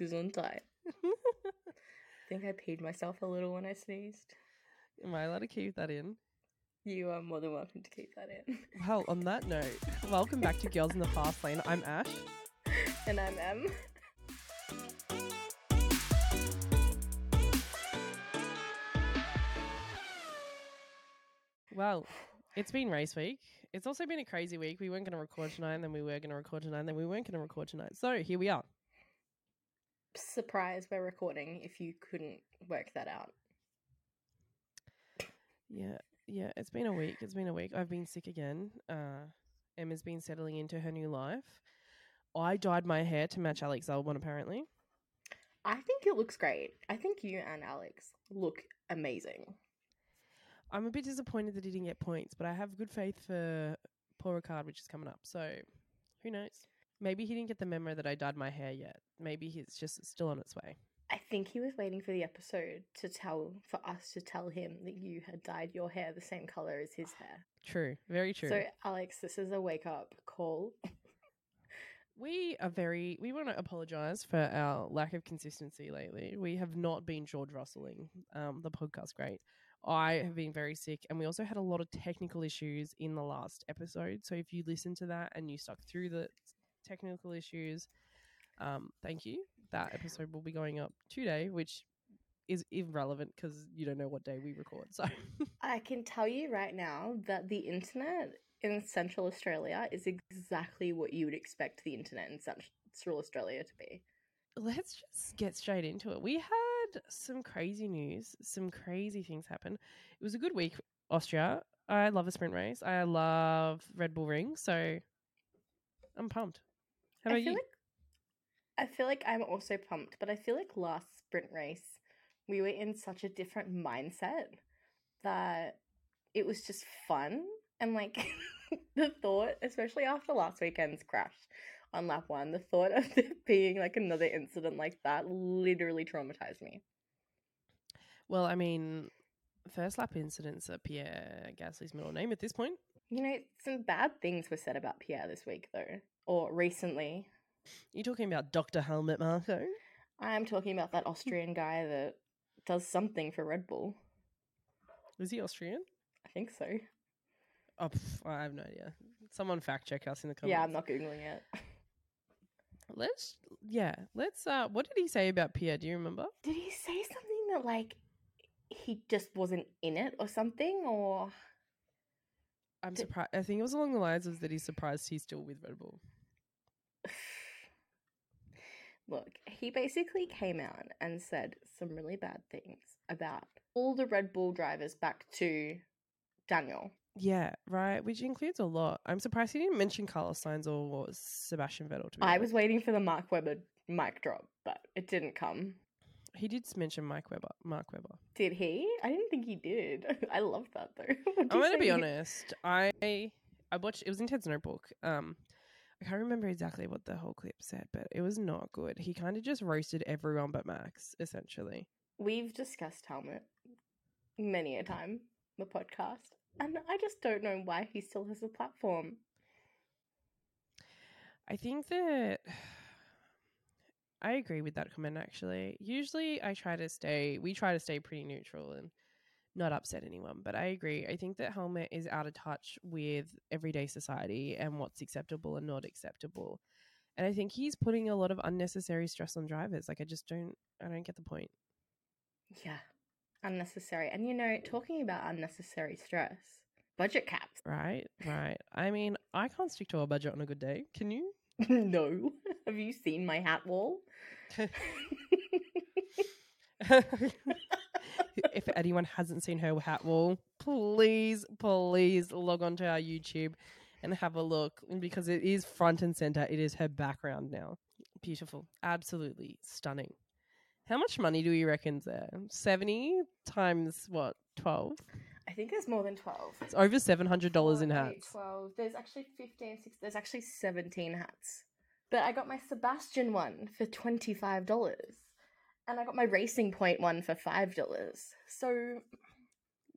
Gesundheit. I think I peed myself a little when I sneezed. Am I allowed to keep that in? You are more than welcome to keep that in. Well, on that note, welcome back to Girls in the Fast Lane. I'm Ash. And I'm Em. Well, it's been race week. It's also been a crazy week. We weren't going to record tonight, and then we were going to record tonight, and then we weren't going to record tonight. So here we are. Surprise, we're recording if you couldn't work that out. Yeah, yeah. It's been a week. It's been a week. I've been sick again. Uh, Emma's been settling into her new life. I dyed my hair to match Alex Albon, apparently. I think it looks great. I think you and Alex look amazing. I'm a bit disappointed that he didn't get points, but I have good faith for Paul Ricard, which is coming up. So who knows? Maybe he didn't get the memo that I dyed my hair yet. Maybe he's just still on its way. I think he was waiting for the episode to tell for us to tell him that you had dyed your hair the same color as his hair. True, very true. So Alex, this is a wake up call. we are very. We want to apologise for our lack of consistency lately. We have not been George Russelling um, the podcast great. I have been very sick, and we also had a lot of technical issues in the last episode. So if you listen to that and you stuck through the technical issues, um, thank you. That episode will be going up today, which is irrelevant because you don't know what day we record. So I can tell you right now that the internet in Central Australia is exactly what you would expect the internet in Central Australia to be. let's just get straight into it. We had some crazy news, some crazy things happen. It was a good week, Austria. I love a sprint race. I love Red Bull Ring, so I'm pumped. How I feel you? like I feel like I'm also pumped, but I feel like last sprint race we were in such a different mindset that it was just fun and like the thought, especially after last weekend's crash on lap one, the thought of there being like another incident like that literally traumatized me. Well, I mean, first lap incidents are Pierre Gasly's middle name at this point. You know, some bad things were said about Pierre this week though, or recently. You're talking about Dr. Helmut Marko? I'm talking about that Austrian guy that does something for Red Bull. Is he Austrian? I think so. Oh, pff, I have no idea. Someone fact check us in the comments. Yeah, I'm not googling it. Let's, yeah, let's, uh, what did he say about Pierre? Do you remember? Did he say something that like he just wasn't in it or something or I'm surprised. I think it was along the lines of that he's surprised he's still with Red Bull. Look, he basically came out and said some really bad things about all the Red Bull drivers back to Daniel. Yeah, right. Which includes a lot. I'm surprised he didn't mention Carlos Sainz or Sebastian Vettel. To I honest. was waiting for the Mark Webber mic drop, but it didn't come. He did mention Mike Weber. Mark Webber. Did he? I didn't think he did. I love that though. I'm going to be honest. I I watched. It was in Ted's notebook. Um, I can't remember exactly what the whole clip said, but it was not good. He kind of just roasted everyone but Max, essentially. We've discussed Helmut many a time, the podcast, and I just don't know why he still has a platform. I think that I agree with that comment actually. Usually I try to stay we try to stay pretty neutral and not upset anyone, but I agree. I think that Helmut is out of touch with everyday society and what's acceptable and not acceptable. And I think he's putting a lot of unnecessary stress on drivers. Like I just don't I don't get the point. Yeah, unnecessary. And you know, talking about unnecessary stress, budget caps. Right? Right. I mean, I can't stick to a budget on a good day. Can you? no. Have you seen my hat wall? if anyone hasn't seen her hat wall, please, please log onto our YouTube and have a look because it is front and center. It is her background now. Beautiful. Absolutely stunning. How much money do you reckon's there? 70 times what? 12? I think there's more than 12. It's over $700 in hats. 12. There's actually 15, six, there's actually 17 hats. But I got my Sebastian one for $25. And I got my Racing Point one for $5. So,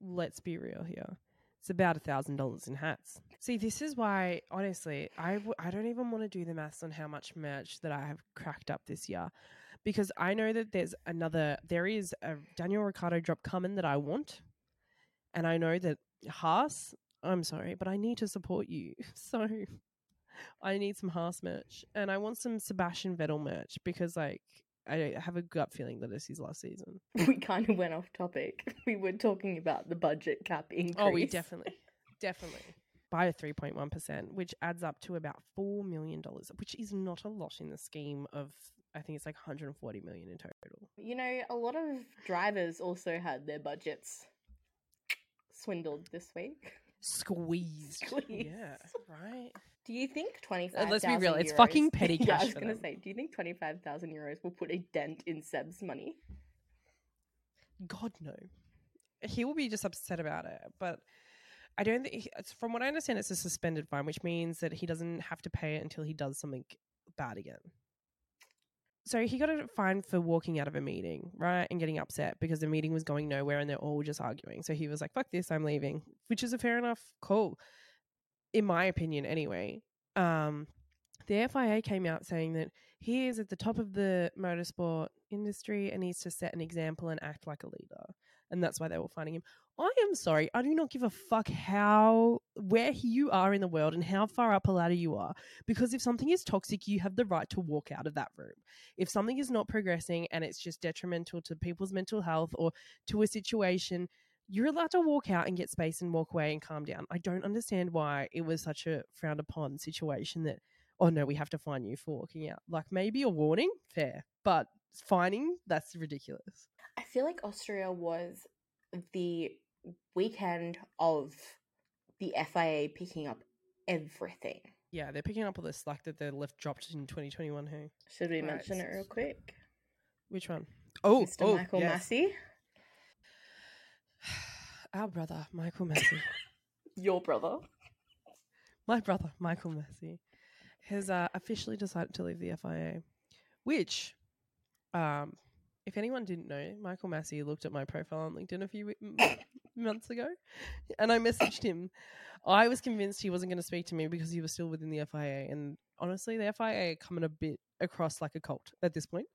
let's be real here. It's about a thousand dollars in hats. See, this is why, honestly, I w- I don't even want to do the maths on how much merch that I have cracked up this year, because I know that there's another, there is a Daniel Ricciardo drop coming that I want. And I know that Haas, I'm sorry, but I need to support you. So I need some Haas merch and I want some Sebastian Vettel merch because, like, I have a gut feeling that it's his last season. We kind of went off topic. We were talking about the budget cap increase. Oh, we definitely, definitely by a 3.1%, which adds up to about $4 million, which is not a lot in the scheme of, I think it's like 140 million in total. You know, a lot of drivers also had their budgets swindled this week. Squeezed. Squeezed. Yeah, right. Do you think twenty Uh, let's be real, it's fucking petty yeah, I was gonna them. say, do you think twenty five thousand euros will put a dent in Seb's money? God, no. He will be just upset about it, but I don't think, it's, from what I understand, it's a suspended fine, which means that he doesn't have to pay it until he does something bad again. So he got a fine for walking out of a meeting, right? And getting upset because the meeting was going nowhere and they're all just arguing. So he was like, fuck this, I'm leaving, which is a fair enough call, in my opinion, anyway. Um, the FIA came out saying that he is at the top of the motorsport industry and needs to set an example and act like a leader. And that's why they were finding him. I am sorry. I do not give a fuck how, where you are in the world and how far up a ladder you are. Because if something is toxic, you have the right to walk out of that room. If something is not progressing and it's just detrimental to people's mental health or to a situation, you're allowed to walk out and get space and walk away and calm down. I don't understand why it was such a frowned upon situation that, oh no, we have to fine you for walking out. Like maybe a warning, fair, but fining, that's ridiculous. I feel like Austria was the weekend of the FIA picking up everything. Yeah, they're picking up all the slack that they left dropped in 2021. Who? Should we mention it real quick? Which one? Oh, Mr. oh, Michael yes. Masi, Our brother, Michael Masi. your brother. My brother, Michael Masi, has uh, officially decided to leave the FIA, which, um, if anyone didn't know, Michael Masi looked at my profile on LinkedIn a few months ago, and I messaged him. I was convinced he wasn't going to speak to me because he was still within the FIA, and honestly, the FIA are coming a bit across like a cult at this point.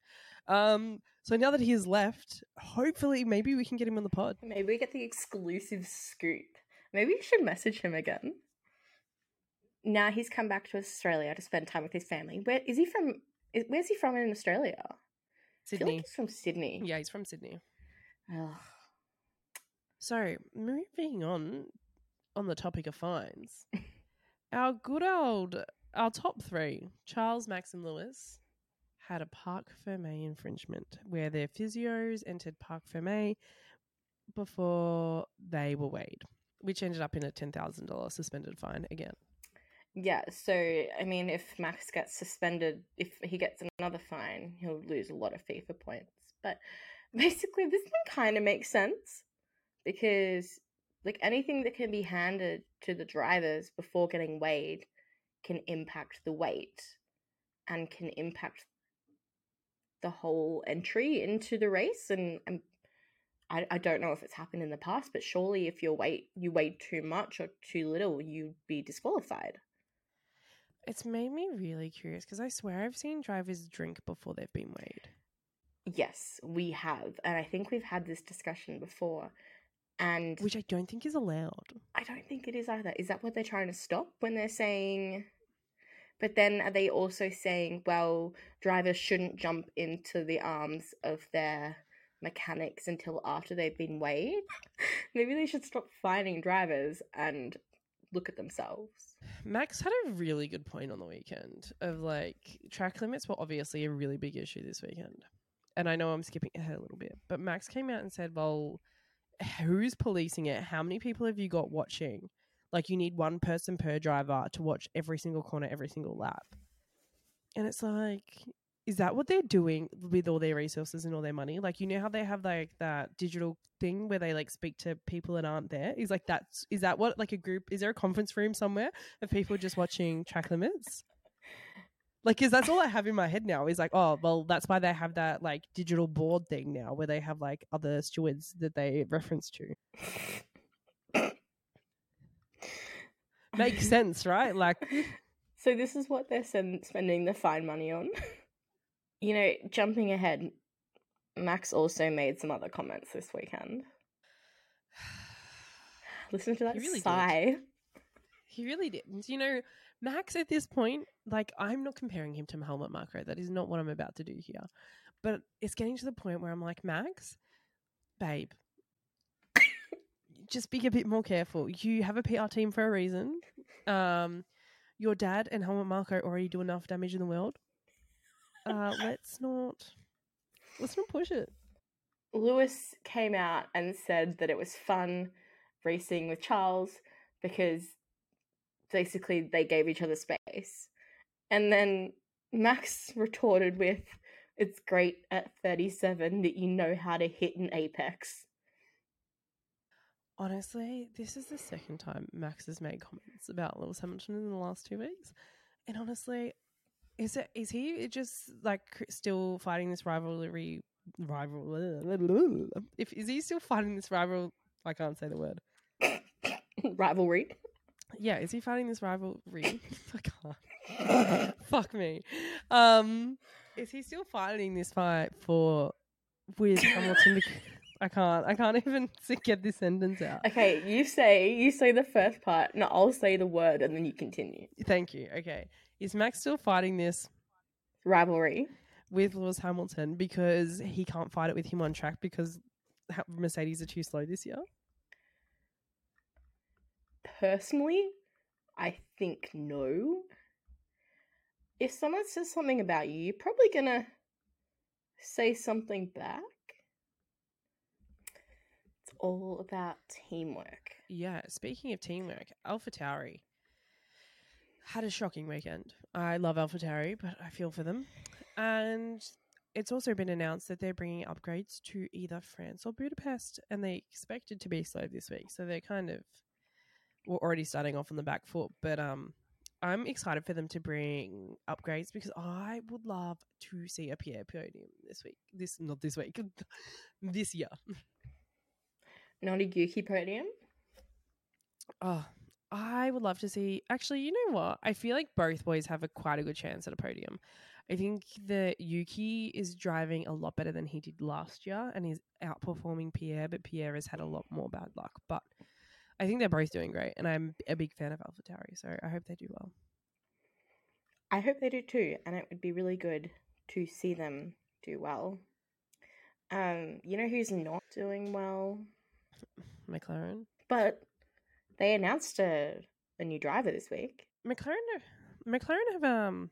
Um, so now that he has left, hopefully, maybe we can get him on the pod. Maybe we get the exclusive scoop. Maybe you should message him again. Now he's come back to Australia to spend time with his family. Where is he from? Where's he from in Australia? Feel like Sydney. he's from Sydney. Yeah, he's from Sydney. Ugh. So moving on, on the topic of fines, our good old our top three, Charles, Max, and Lewis, had a Parc Ferme infringement where their physios entered Parc Ferme before they were weighed, which ended up in a ten thousand dollar suspended fine again. Yeah, so I mean, if Max gets suspended, if he gets another fine, he'll lose a lot of FIFA points. But basically, this one kind of makes sense because, like, anything that can be handed to the drivers before getting weighed can impact the weight and can impact the whole entry into the race. And, I, I don't know if it's happened in the past, but surely if your weight you weighed too much or too little, you'd be disqualified. It's made me really curious because I swear I've seen drivers drink before they've been weighed. Yes, we have. And I think we've had this discussion before. And Which I don't think is allowed. I don't think it is either. Is that what they're trying to stop when they're saying. But then are they also saying, well, drivers shouldn't jump into the arms of their mechanics until after they've been weighed? Maybe they should stop fining drivers and look at themselves. Max had a really good point on the weekend of like track limits were obviously a really big issue this weekend. And I know I'm skipping ahead a little bit, but Max came out and said, well, who's policing it? How many people have you got watching? Like, you need one person per driver to watch every single corner, every single lap. And it's like, is that what they're doing with all their resources and all their money? Like, you know how they have like that digital thing where they like speak to people that aren't there? Is like that's is that what like a group? Is there a conference room somewhere of people just watching track limits? Like, because that's all I have in my head now is like, oh, well, that's why they have that like digital board thing now where they have like other stewards that they reference to. Makes sense, right? Like, So this is what they're sen- spending the fine money on. You know, jumping ahead, Max also made some other comments this weekend. Listen to that He really did. sigh. He really didn't. You know, Max at this point, like I'm not comparing him to Helmut Marko. That is not what I'm about to do here. But it's getting to the point where I'm like, Max, babe, just be a bit more careful. You have a PR team for a reason. Um, your dad and Helmut Marko already do enough damage in the world. Uh, let's not let's not push it. Lewis came out and said that it was fun racing with Charles because basically they gave each other space. And then Max retorted with, It's great at 37 that you know how to hit an apex. Honestly, this is the second time Max has made comments about Lewis Hamilton in the last two weeks, and honestly, is it is he just like still fighting this rivalry? Rival, if is he still fighting this rival? I can't say the word. Rivalry. Yeah, is he fighting this rivalry? I can't. Fuck me. Um, is he still fighting this fight for with Hamilton? I can't. I can't even get this sentence out. Okay, you say you say the first part, and I'll say the word, and then you continue. Thank you. Okay. Is Max still fighting this Rivalry. with Lewis Hamilton because he can't fight it with him on track because Mercedes are too slow this year? Personally, I think no. If someone says something about you, you're probably gonna say something back. It's all about teamwork. Yeah. Speaking of teamwork, Alpha Tauri had a shocking weekend. I love Alpha Tauri, but I feel for them. And it's also been announced that they're bringing upgrades to either France or Budapest, and they expected to be slow this week. So they're kind of were already starting off on the back foot. But um, I'm excited for them to bring upgrades because I would love to see a Pierre podium this week. This not this week, this year. Not a Yuki podium. Oh, I would love to see. Actually, you know what? I feel like both boys have a quite a good chance at a podium. I think that Yuki is driving a lot better than he did last year, and he's outperforming Pierre. But Pierre has had a lot more bad luck. But I think they're both doing great, and I'm a big fan of AlphaTauri, so I hope they do well. I hope they do too, and it would be really good to see them do well. Um, you know who's not doing well? McLaren, But they announced a, a new driver this week. McLaren, McLaren have um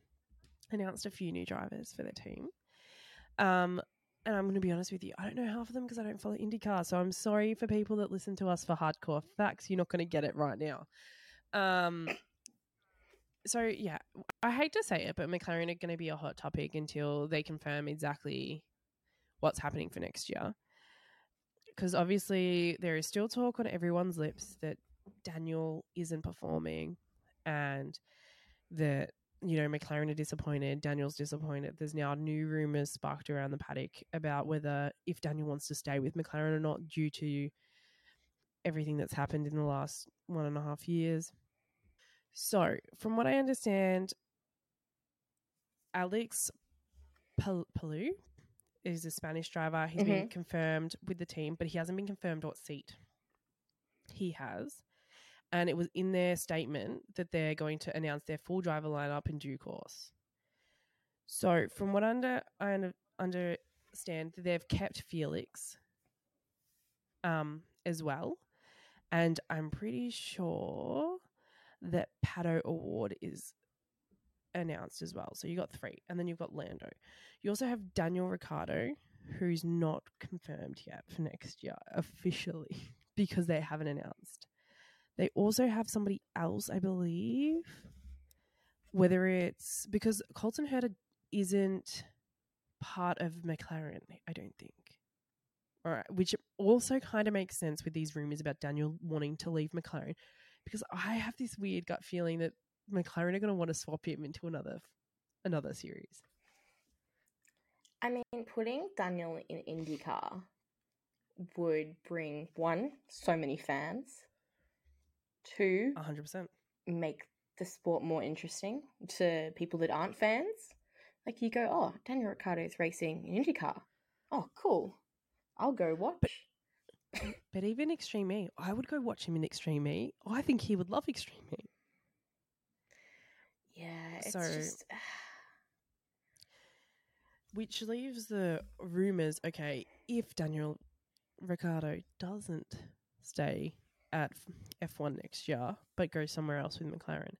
announced a few new drivers for their team. Um, and I'm going to be honest with you, I don't know half of them because I don't follow IndyCar. So I'm sorry for people that listen to us for hardcore facts. You're not going to get it right now. Um, so yeah, I hate to say it, but McLaren are going to be a hot topic until they confirm exactly what's happening for next year. Because obviously there is still talk on everyone's lips that Daniel isn't performing, and that you know McLaren are disappointed. Daniel's disappointed. There's now new rumors sparked around the paddock about whether if Daniel wants to stay with McLaren or not, due to everything that's happened in the last one and a half years. So, from what I understand, Alex Pal- Palou is a Spanish driver. He's been mm-hmm. confirmed with the team, but he hasn't been confirmed what seat he has. And it was in their statement that they're going to announce their full driver lineup in due course. So, from what under I under, understand, they've kept Felix um, as well, and I'm pretty sure that Pato O'Ward is announced as well. So you got three, and then you've got Lando. You also have Daniel Ricciardo, who's not confirmed yet for next year officially because they haven't announced. They also have somebody else, I believe. Whether it's because Colton Herta isn't part of McLaren, I don't think. All right, which also kind of makes sense with these rumors about Daniel wanting to leave McLaren, because I have this weird gut feeling that McLaren are going to want to swap him into another another series. I mean, putting Daniel in IndyCar would bring one, so many fans, hundred percent. make the sport more interesting to people that aren't fans. Like you go, oh, Daniel Ricciardo's racing an IndyCar. Oh, cool. I'll go watch. But even Extreme E, I would go watch him in Extreme E. I think he would love Extreme E. yeah, it's So- just Which leaves the rumors okay, if Daniel Ricciardo doesn't stay at F- F1 next year, but goes somewhere else with McLaren,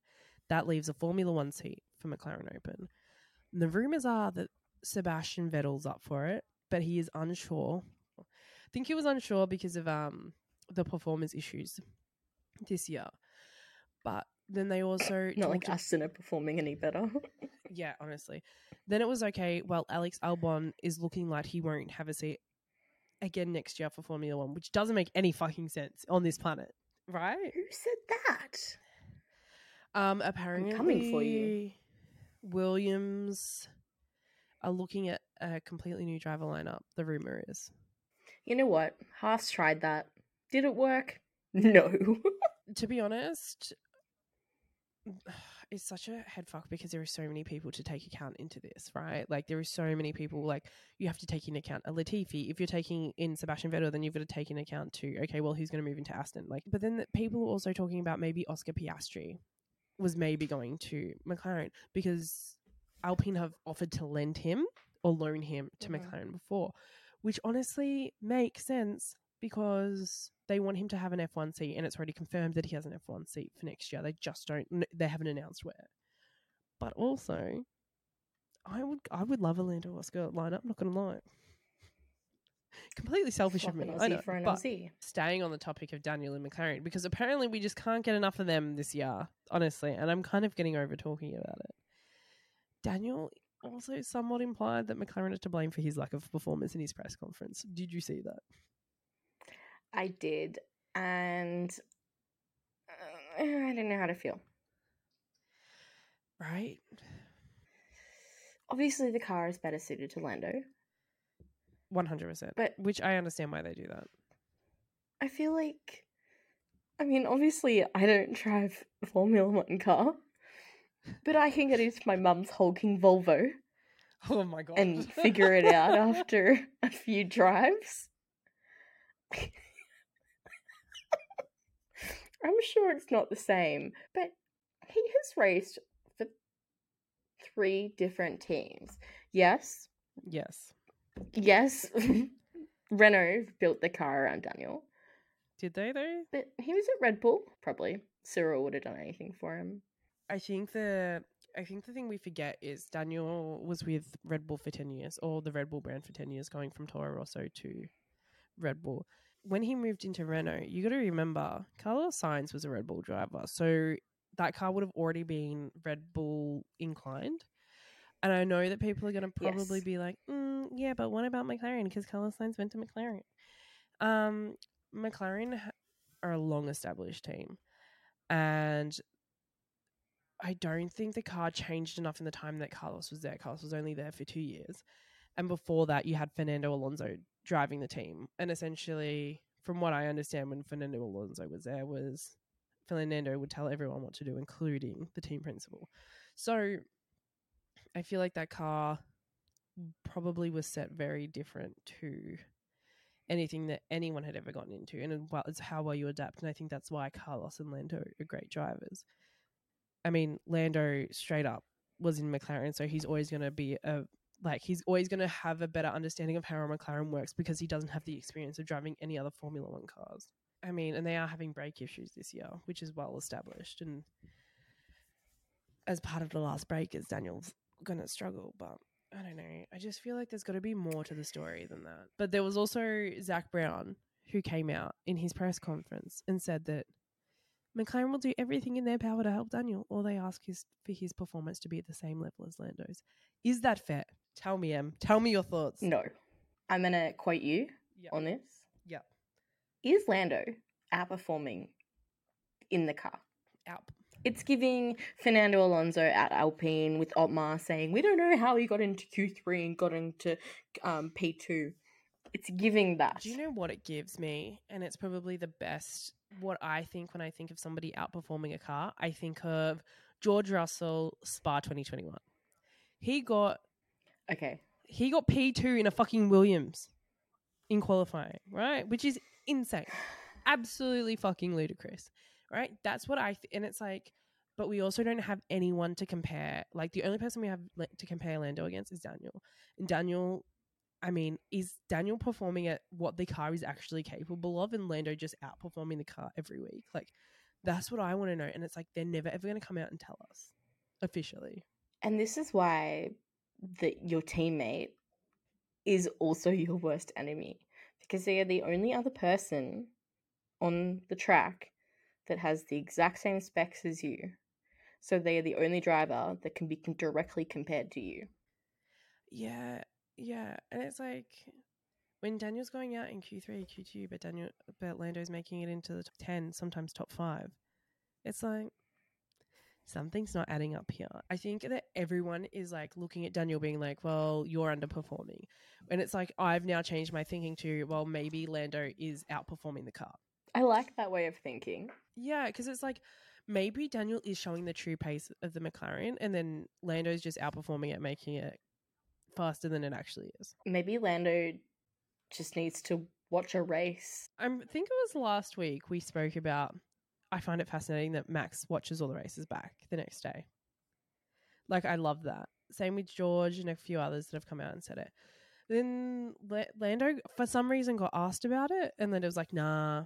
that leaves a Formula One seat for McLaren open. And the rumors are that Sebastian Vettel's up for it, but he is unsure. I think he was unsure because of um the performance issues this year. But then they also not like Aston are performing any better. yeah, honestly. Then it was okay. Well, Alex Albon is looking like he won't have a seat again next year for Formula One, which doesn't make any fucking sense on this planet, right? Who said that? Um, apparently, coming for you. Williams are looking at a completely new driver lineup. The rumor is. You know what? Haas tried that. Did it work? No. to be honest, it's such a head fuck because there are so many people to take account into this, right? Like there are so many people. Like you have to take into account a Latifi. If you're taking in Sebastian Vettel, then you've got to take into account too. Okay, well who's going to move into Aston? Like, but then the, people are also talking about maybe Oscar Piastri was maybe going to McLaren because Alpine have offered to lend him or loan him to Mhm. McLaren before, which honestly makes sense because they want him to have an F1 seat and it's already confirmed that he has an F1 seat for next year. They just don't they haven't announced where. But also I would I would love a Lando Oscar lineup, not gonna lie. Completely selfish Swap of me. I know, but Aussie. staying on the topic of Daniel and McLaren because apparently we just can't get enough of them this year, honestly, and I'm kind of getting over talking about it. Daniel also somewhat implied that McLaren is to blame for his lack of performance in his press conference. Did you see that? I did, and uh, I didn't know how to feel. Right? Obviously, the car is better suited to Lando, 100%. but Which I understand why they do that. I feel like, I mean, obviously, I don't drive a Formula One car, but I can get into my mum's hulking Volvo Oh my god. and figure it out after a few drives. I'm sure it's not the same, but he has raced for three different teams. Yes, yes. yes, Renault built the car around Daniel, Did they though? but he was at Red Bull. Probably Cyril would have done anything for him. I think the I think the thing we forget is Daniel was with Red Bull for ten years, or the Red Bull brand for ten years, going from Toro Rosso to Red Bull. When he moved into Renault, you got to remember Carlos Sainz was a Red Bull driver, so that car would have already been Red Bull inclined. And I know that people are going to probably Yes. be like, mm, "Yeah, but what about McLaren? Because Carlos Sainz went to McLaren." Um, McLaren are a long-established team, and I don't think the car changed enough in the time that Carlos was there. Carlos was only there for two years. And before that, you had Fernando Alonso driving the team. And essentially, from what I understand, when Fernando Alonso was there, was Fernando would tell everyone what to do, including the team principal. So I feel like that car probably was set very different to anything that anyone had ever gotten into. And well, it's how well you adapt. And I think that's why Carlos and Lando are great drivers. I mean, Lando straight up was in McLaren, so he's always going to be a like he's always going to have a better understanding of how a McLaren works because he doesn't have the experience of driving any other Formula One cars. I mean, and they are having brake issues this year, which is well established. And as part of the last break, is Daniel's going to struggle, but I don't know. I just feel like there's got to be more to the story than that. But there was also Zak Brown who came out in his press conference and said that McLaren will do everything in their power to help Daniel. All they ask is for his performance to be at the same level as Lando's. Is that fair? Tell me, Em. Tell me your thoughts. No, I'm gonna quote you Yeah. on this. Yeah. Is Lando outperforming in the car? Alp. It's giving Fernando Alonso at Alpine with Otmar saying, We don't know how he got into Q3 and got into um, P2. It's giving that. Do you know what it gives me? And it's probably the best. What I think when I think of somebody outperforming a car, I think of George Russell Spa 2021. He got Okay. He got P2 in a fucking Williams in qualifying, right? Which is insane. Absolutely fucking ludicrous, right? That's what I, th- and it's like, but we also don't have anyone to compare. Like, the only person we have le- to compare Lando against is Daniel. And Daniel, I mean, is Daniel performing at what the car is actually capable of, and Lando just outperforming the car every week? Like, that's what I want to know. And it's like, they're never ever going to come out and tell us officially. And this is why that your teammate is also your worst enemy because they are the only other person on the track that has the exact same specs as you. So they are the only driver that can be directly compared to you. Yeah, yeah, and it's like when Daniel's going out in Q three, Q two, but Daniel, but Lando's making it into the top ten, sometimes top five. It's like something's not adding up here. I think that everyone is like looking at Daniel being like, "Well, you're underperforming," and it's like I've now changed my thinking to, "Well, maybe Lando is outperforming the car." I like that way of thinking. Yeah, because it's like maybe Daniel is showing the true pace of the McLaren, and then Lando's just outperforming it, making it faster than it actually is. Maybe Lando just needs to watch a race. I think it was last week we spoke about. I find it fascinating that Max watches all the races back the next day. Like I love that. Same with George and a few others that have come out and said it. Then Lando, for some reason, got asked about it, and then it was like, "Nah,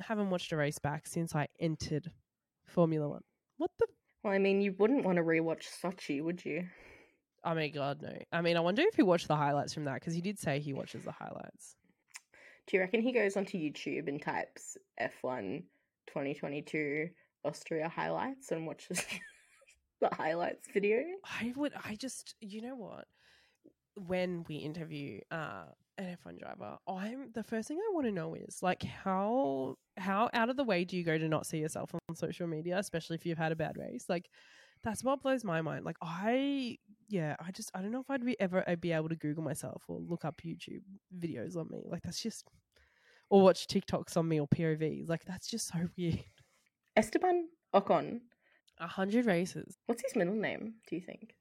haven't watched a race back since I entered Formula One." What the? Well, I mean, you wouldn't want to rewatch Sochi, would you? Oh I mean, god, no. I mean, I wonder if he watched the highlights from that because he did say he watches the highlights. Do you reckon he goes onto YouTube and types F1 2022 Austria highlights and watches the highlights video? I would. I just. You know what? When we interview uh, an F1 driver, I'm the first thing I want to know is like how how out of the way do you go to not see yourself on social media, especially if you've had a bad race? Like that's what blows my mind. Like I, yeah, I just I don't know if I'd be ever I'd be able to Google myself or look up YouTube videos on me. Like that's just or watch TikToks on me or POVs. Like that's just so weird. Esteban Ocon. A hundred races. What's his middle name, do you think?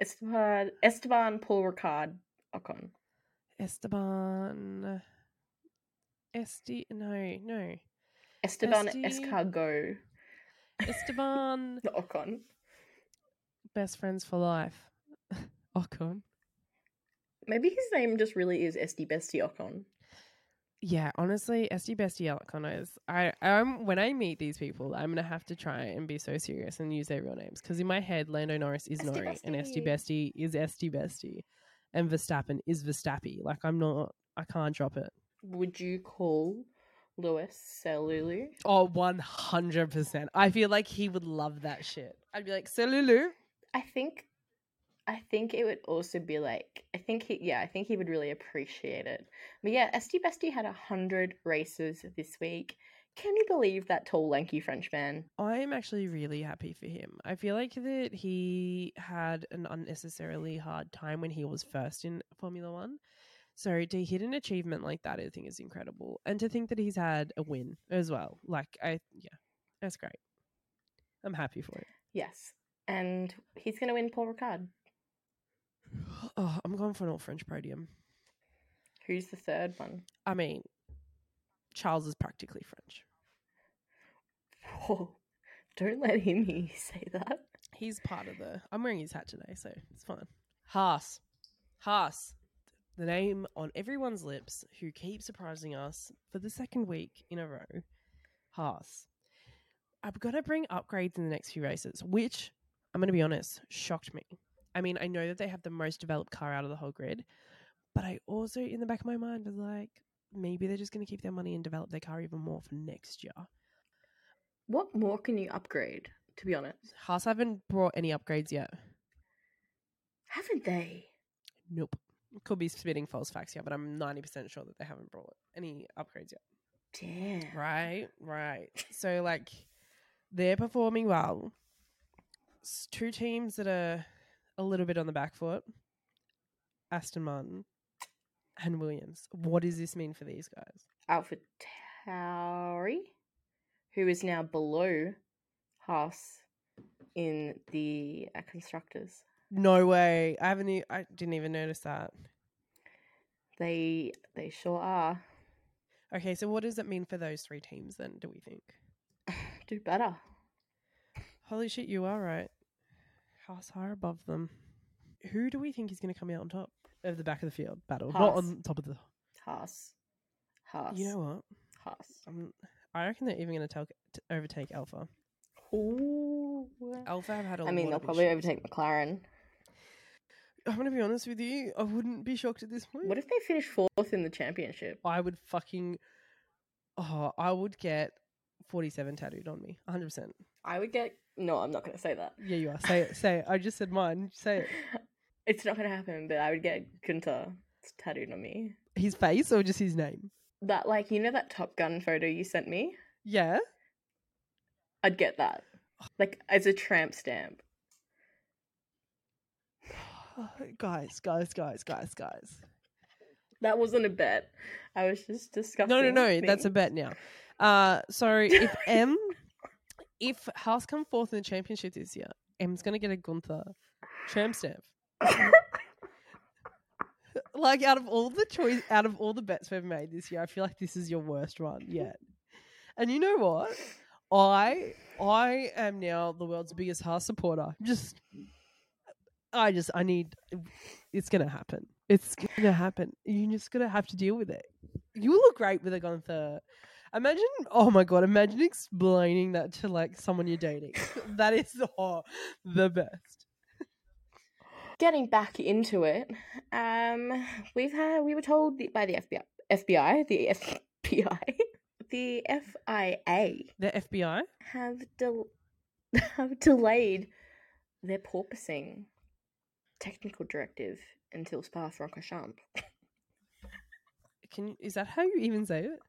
Esteban Esteban Paul Ricard Ocon. Esteban. Esti. No, no. Esteban Esti- Escargot Esteban. Ocon. best friends for life. Ocon. Maybe his name just really is Esti Bestie Ocon. Yeah, honestly, Esti Bestie Ocon is. I um when I meet these people, I'm gonna have to try and be so serious and use their real names because in my head, Lando Norris is Nori and Esti Bestie. Is Esti Bestie, and Verstappen is Verstappy. Like I'm not. I can't drop it. Would you call Lewis Selulu? Oh, 100%. I feel like he would love that shit. I'd be like, Selulu. I think I think it would also be like I think he yeah, I think he would really appreciate it. But yeah, Esti Bestie had a hundred races this week. Can you believe that tall, lanky Frenchman? I'm actually really happy for him. I feel like that he had an unnecessarily hard time when he was first in Formula One. So to hit an achievement like that, I think is incredible. And to think that he's had a win as well. Like, I, yeah, that's great. I'm happy for it. Yes. And he's gonna win Paul Ricard. Oh, I'm going for an all French podium. Who's the third one? I mean, Charles is practically French. Whoa. Don't let him hear you say that. He's part of the. I'm wearing his hat today, so it's fine. Haas. Haas. The name on everyone's lips who keeps surprising us for the second week in a row. Haas. I'm going to bring upgrades in the next few races, which I'm going to be honest, shocked me. I mean, I know that they have the most developed car out of the whole grid, but I also, in the back of my mind, was like, maybe they're just going to keep their money and develop their car even more for next year. What more can you upgrade, to be honest? Haas haven't brought any upgrades yet. Haven't they? Nope. Could be spitting false facts here, but I'm 90% sure that they haven't brought any upgrades yet. Damn. Right, right. So, like, they're performing well. S- Two teams that are a little bit on the back foot Aston Martin and Williams. What does this mean for these guys? Alpha Tauri, who is now below Haas in the uh, constructors. No way. I haven't. e- I didn't even notice that. They they sure are. Okay, so what does it mean for those three teams then? Do we think? Do better. Holy shit, you are right. Haas are above them. Who do we think is going to come out on top of the back of the field battle? Not on top of the. Haas. Haas. You know what? Haas. Um, I reckon they're even going to overtake Alpha. Ooh. Alpha have had a I mean, lot they'll probably issues. overtake McLaren. I'm going to be honest with you. I wouldn't be shocked at this point. What if they finish fourth in the championship? I would fucking. Oh, I would get 47 tattooed on me. 100%. I would get. No, I'm not going to say that. Yeah, you are. Say it. Say it. I just said mine. Say it. It's not going to happen, but I would get Gunter tattooed on me. His face or just his name? That, like, you know that Top Gun photo you sent me? Yeah. I'd get that. Like, as a tramp stamp. guys, guys, guys, guys, guys. That wasn't a bet. I was just discussing. No, no, no. That's a bet now. Uh, so if Em, if Haas come fourth in the championship this year, Em's gonna get a Gunther tramp stamp. like out of all the choice, out of all the bets we've made this year, I feel like this is your worst one yet. And you know what? I I am now the world's biggest Haas supporter. Just I just I need it's gonna happen. It's gonna happen. You're just gonna have to deal with it. You look great with a Gunther. Imagine oh my god, imagine explaining that to like someone you're dating. that is oh, the best. Getting back into it, um, we've had we were told the, by the FBI, FBI, the FBI, the FIA The FBI? have del- have delayed their porpoising technical directive until Spa-Francorchamps. Can you, is that how you even say it?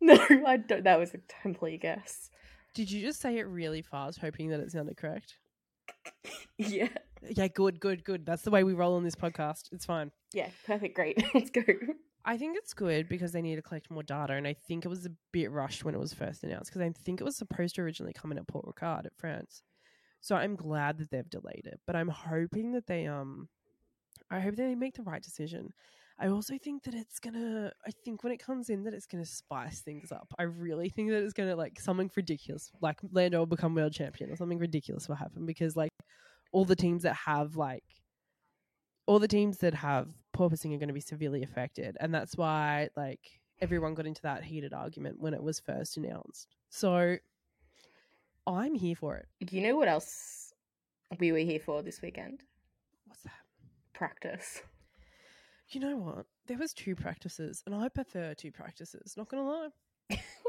No, I don't. That was a complete guess. Did you just say it really fast, hoping that it sounded correct? Yeah, Yeah, good, good, good. That's the way we roll on this podcast. It's fine. yeah, perfect, great. Let's go. I think it's good because they need to collect more data, and I think it was a bit rushed when it was first announced because I think it was supposed to originally come in at Paul Ricard at France. So I'm glad that they've delayed it, but I'm hoping that they um, I hope they make the right decision. I also think that it's gonna. I think when it comes in, that it's gonna spice things up. I really think that it's gonna like something ridiculous, like Lando will become world champion or something ridiculous will happen because like all the teams that have like all the teams that have porpoising are going to be severely affected, and that's why like everyone got into that heated argument when it was first announced. So I'm here for it. You know what else we were here for this weekend? What's that? Practice. You know what? There was two practices, and I prefer two practices. Not gonna lie.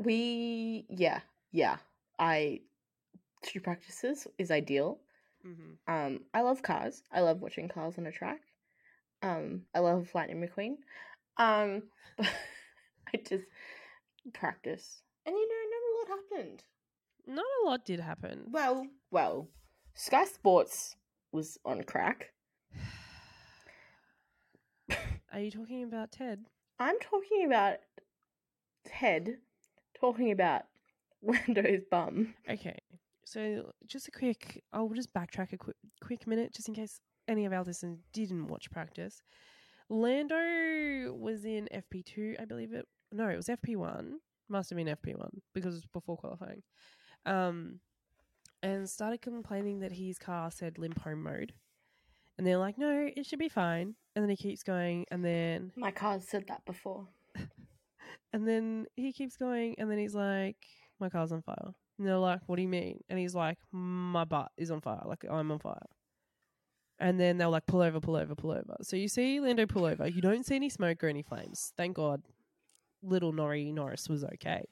We, yeah, yeah. I two practices is ideal. Mm-hmm. Um, I love cars. I love watching cars on a track. Um, I love Lightning McQueen. Um, but I just practice, and you know, not a lot happened. Not a lot did happen. Well, well, Sky Sports was on crack. Are you talking about Ted? I'm talking about Ted talking about Lando's bum. Okay, so just a quick. I'll just backtrack a quick, quick minute, just in case any of our listeners didn't watch practice. Lando was in FP two, I believe it. No, it was FP one. Must have been FP one because it was before qualifying. Um, and started complaining that his car said limp home mode, and they're like, "No, it should be fine." And then he keeps going, and then My car's said that before. and then he keeps going, and then he's like, "My car's on fire." And they're like, "What do you mean?" And he's like, "My butt is on fire. Like I'm on fire." And then they're like, "Pull over, pull over, pull over." So you see Lando pull over. You don't see any smoke or any flames. Thank God. Little Nori Norris was okay,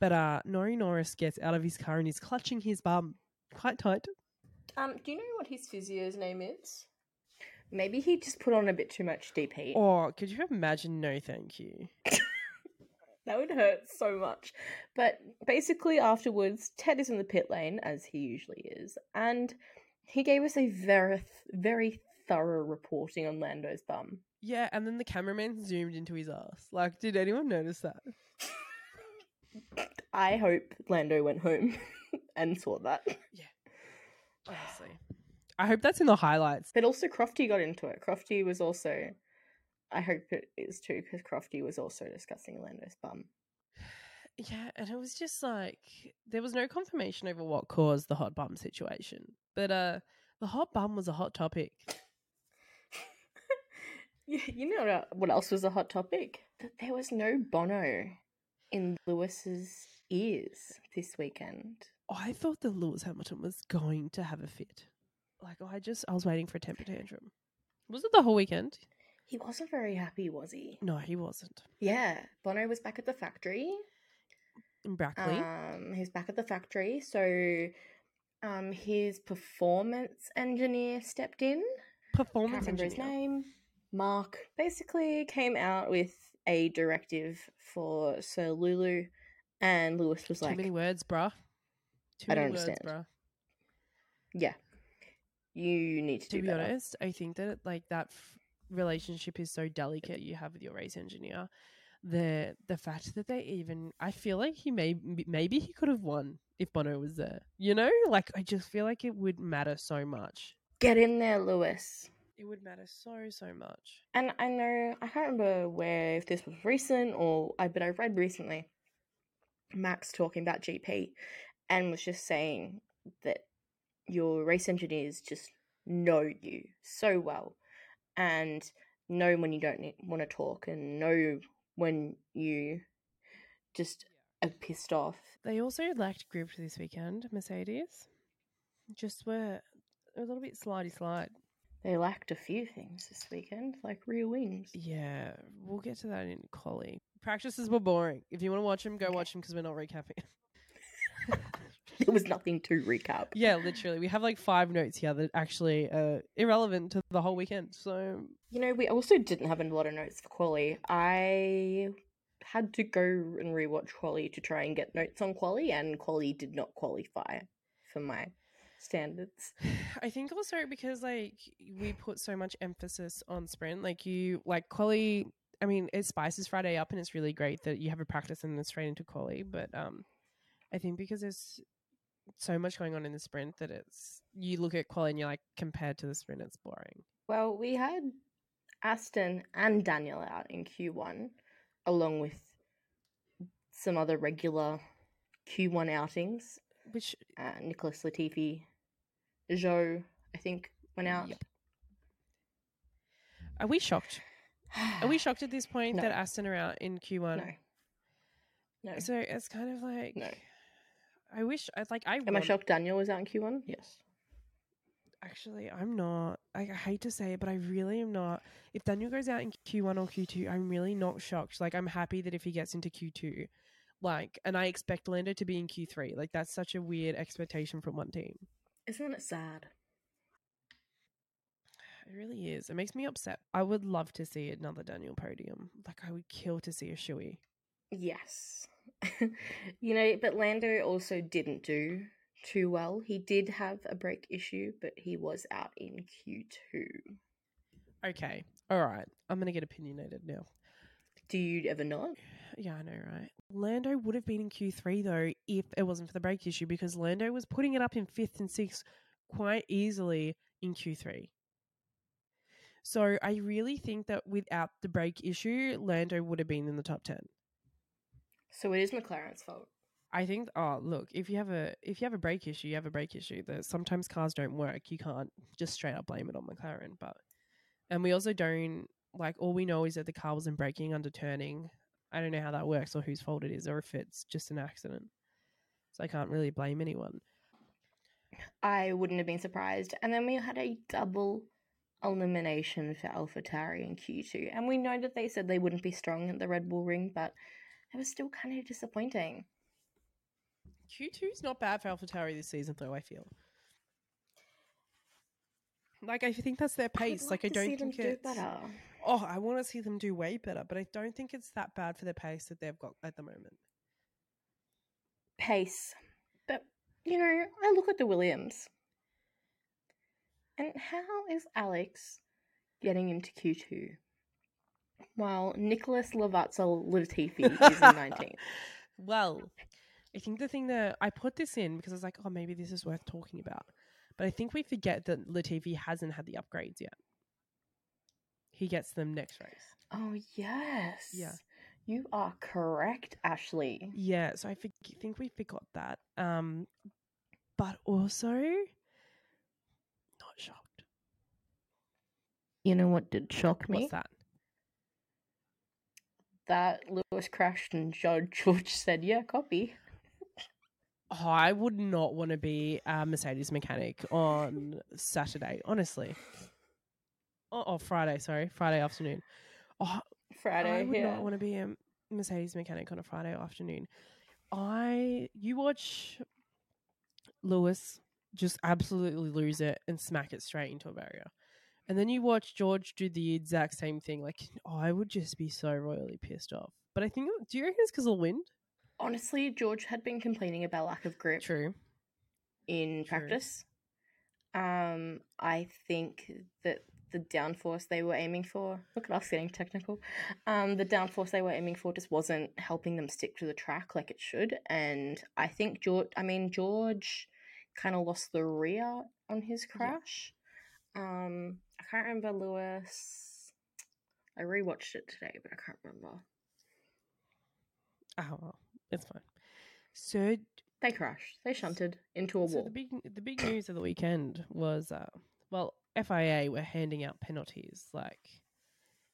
but uh, Nori Norris gets out of his car and he's clutching his bum quite tight. Um, do you know what his physio's name is? Maybe he just put on a bit too much deep heat. Oh, could you imagine? No, thank you. That would hurt so much. But basically, afterwards, Ted is in the pit lane, as he usually is, and he gave us a very, very thorough reporting on Lando's bum. Yeah, and then the cameraman zoomed into his ass. Like, did anyone notice that? I hope Lando went home and saw that. Yeah. Honestly. I hope that's in the highlights. But also, Crofty got into it. Crofty was also. I hope it is too, because Crofty was also discussing Lando's bum. Yeah, and it was just like there was no confirmation over what caused the hot bum situation. But uh the hot bum was a hot topic. you, you know what else was a hot topic? That there was no Bono in Lewis's ears this weekend. I thought that Lewis Hamilton was going to have a fit. Like I just I was waiting for a temper tantrum. Was it the whole weekend? He wasn't very happy, was he? No, he wasn't. Yeah, Bono was back at the factory. In Brackley. Um, he was back at the factory, so um, his performance engineer stepped in. Performance Can't engineer. his name. Mark basically came out with a directive for Sir Lulu, and Lewis was like. Too many words, bruh. Too I don't many words, understand. bruh. "Yeah, you need to, To be better." honest, I think that like that f- relationship is so delicate you have with your race engineer. The the fact that they even I feel like he may maybe he could have won if Bono was there. You know, like I just feel like it would matter so much. Get in there, Lewis. It would matter so so much. And I know I can't remember where if this was recent or I but I read recently Max talking about GP and was just saying that your race engineers just know you so well and know when you don't want to talk and know when you just are pissed off. They also lacked grip this weekend. Mercedes just were a little bit slidey slide. They lacked a few things this weekend, like rear wings. Yeah, we'll get to that in quali. Practices were boring. If you want to watch them, go Okay. watch them because we're not recapping. There was nothing to recap. yeah, literally, we have like five notes here that actually are irrelevant to the whole weekend. So You know, we also didn't have a lot of notes for Quali. I had to go and rewatch Quali to try and get notes on Quali, and Quali did not qualify for my standards. I think also because like we put so much emphasis on sprint, like you like quali. I mean, it spices Friday up, and it's really great that you have a practice and then straight into quali. But um, I think because there's so much going on in the sprint that it's you look at quali and you're like compared to the sprint, it's boring. Well, we had Aston and Daniel out in Q1, along with some other regular Q1 outings. Which Uh, Nicholas Latifi, Zhou, I think, went out. Yep. are we shocked? Are we shocked at this point No. that Aston are out in Q1? No. No. So it's kind of like No. I wish I like I Am I shocked Daniel was out in Q1? Yes. Actually, I'm not. I, I hate to say it, but I really am not. If Daniel goes out in Q1 or Q2, I'm really not shocked. Like, I'm happy that if he gets into Q2, like, and I expect Lando to be in Q3. Like, that's such a weird expectation from one team. Isn't it sad? It really is. It makes me upset. I would love to see another Daniel podium. Like, I would kill to see a shoey. Yes. you know, but Lando also didn't do too well. He did have a brake issue, but he was out in Q2. Okay. All right. I'm going to get opinionated now. Do you ever not? Yeah, I know, right? Lando would have been in Q3 though if it wasn't for the brake issue because Lando was putting it up in fifth and sixth quite easily in Q3. So I really think that without the brake issue, Lando would have been in the top 10. So it is McLaren's fault. I think oh look, if you have a if you have a brake issue, you have a brake issue. That sometimes cars don't work. You can't just straight up blame it on McLaren, but and we also don't like all we know is that the car wasn't braking under turning. I don't know how that works or whose fault it is or if it's just an accident. So I can't really blame anyone. I wouldn't have been surprised. And then we had a double elimination for AlphaTauri in Q2. And we know that they said they wouldn't be strong at the Red Bull ring, but it was still kind of disappointing. Q2 is not bad for AlphaTauri this season though, I feel. Like I think that's their I would pace. Like I don't think do it's better. Oh, I want to see them do way better, but I don't think it's that bad for the pace that they've got at the moment. pace. But, you know, I look at the Williams. And how is Alex getting into Q2? While Nicholas Lavazza Latifi is in 19th. Well, I think the thing that I put this in because I was like, oh, maybe this is worth talking about. But I think we forget that Latifi hasn't had the upgrades yet. He gets them next race. Oh yes. Yeah. You are correct, Ashley. Yeah, so I think think we forgot that. Um, but also not shocked. You know what did shock me? What's that? That Lewis crashed and George George said, "Yeah, copy." Oh, I would not want to be a Mercedes mechanic on Saturday, honestly. Oh, oh, Friday, sorry, Friday afternoon. Oh, Friday. I would yeah. not want to be a Mercedes mechanic on a Friday afternoon. I you watch Lewis just absolutely lose it and smack it straight into a barrier. And then you watch George do the exact same thing. Like, oh, I would just be so royally pissed off. But I think, do you reckon it's because of the wind? Honestly, George had been complaining about lack of grip True. in True. practice. Um, I think that the downforce they were aiming for, look at us getting technical. Um, the downforce they were aiming for just wasn't helping them stick to the track like it should. And I think George, I mean, George kind of lost the rear on his crash. Um, I can't remember Lewis. I rewatched it today, but I can't remember. Oh, well, it's fine. So, They crashed. They shunted into a so wall. the big the big news of the weekend was, uh, well, FIA were handing out penalties like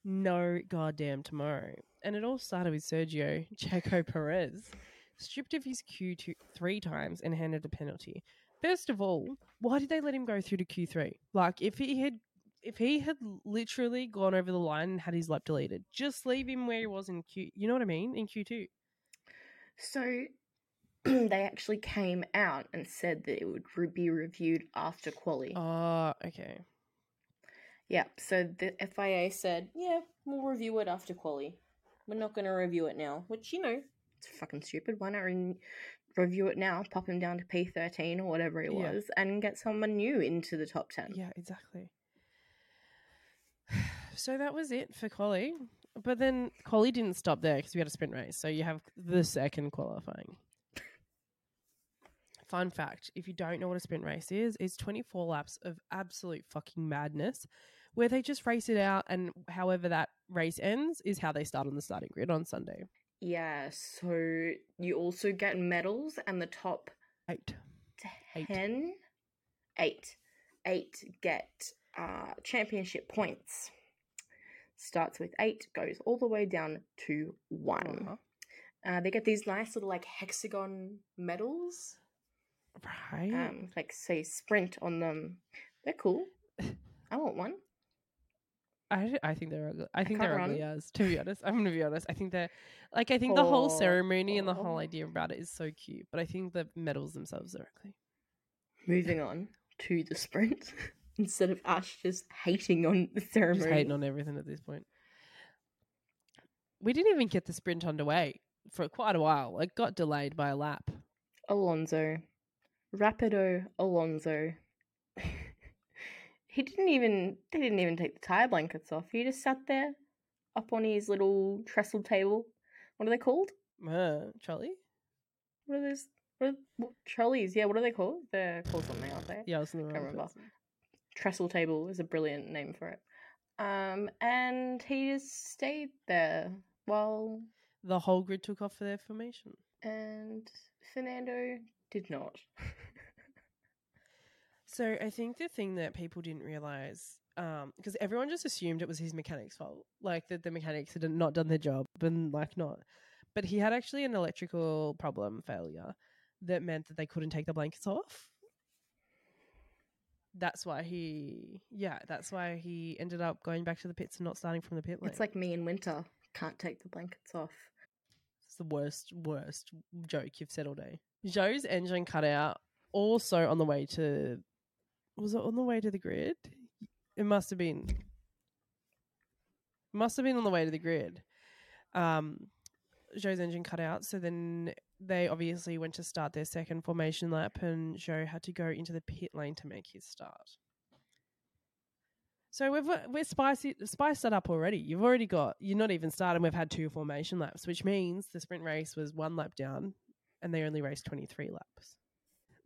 no goddamn tomorrow, and it all started with Sergio Checo Perez stripped of his Q two three times and handed a penalty. First of all, why did they let him go through to Q three? Like, if he had. If he had literally gone over the line and had his lap deleted, just leave him where he was in Q. You know what I mean? In Q two. So they actually came out and said that it would re- be reviewed after quali. Oh, okay. Yeah, so the FIA said, yeah, we'll review it after quali. We're not going to review it now, which, you know, it's fucking stupid. Why not re- review it now, pop him down to P13 or whatever it Yeah. was, and get someone new into the top 10? Yeah, exactly. So that was it for quali. But then quali didn't stop there because we had a sprint race. So you have the second qualifying. Fun fact if you don't know what a sprint race is, it's 24 laps of absolute fucking madness where they just race it out. And however that race ends is how they start on the starting grid on Sunday. Yeah, so you also get medals, and the top Eight. Eight. 8 8 get uh, championship points starts with 8 goes all the way down to 1 Uh-huh. uh, they get these nice little like hexagon medals Right. um, like say sprint on them they're cool i want one I, I think they're ugly. I think can't they're ugly as. To be honest, I'm gonna be honest. I think they're like I think the whole Oh, ceremony and the whole oh. idea about it is so cute, but I think the medals themselves are ugly. moving on to the sprint instead of ash just hating on the ceremony Just hating on everything at this point. We didn't even get the sprint underway for quite a while. It got delayed by a lap. Alonso. Rapido Alonso. he didn't even they didn't even take the tire blankets off. He just sat there up on his little trestle table. What are they called? Uh, trolley? What are those what, are, what trolleys? Yeah, what are they called? They're called something, aren't they? Yeah, I was in the Can't remember. person. Trestle table is a brilliant name for it. Um and he just stayed there while The whole grid took off for their formation. and Fernando did not. So I think the thing that people didn't realize, because everyone just assumed it was his mechanic's fault, like that the mechanics had not done their job and like not, but he had actually an electrical problem failure that meant that they couldn't take the blankets off. That's why he, yeah, that's why he ended up going back to the pits and not starting from the pit lane. It's like me in winter. Can't take the blankets off. It's the worst, worst joke you've said all day. Zhou's engine cut out also on the way to was it on the way to the grid? It must have been must have been on the way to the grid. Um Zhou's engine cut out, so then they obviously went to start their second formation lap and Zhou had to go into the pit lane to make his start. So we've uh, we're spicy spiced it up already. You've already got you're not even started. We've had two formation laps, which means the sprint race was one lap down, and they only raced twenty three laps.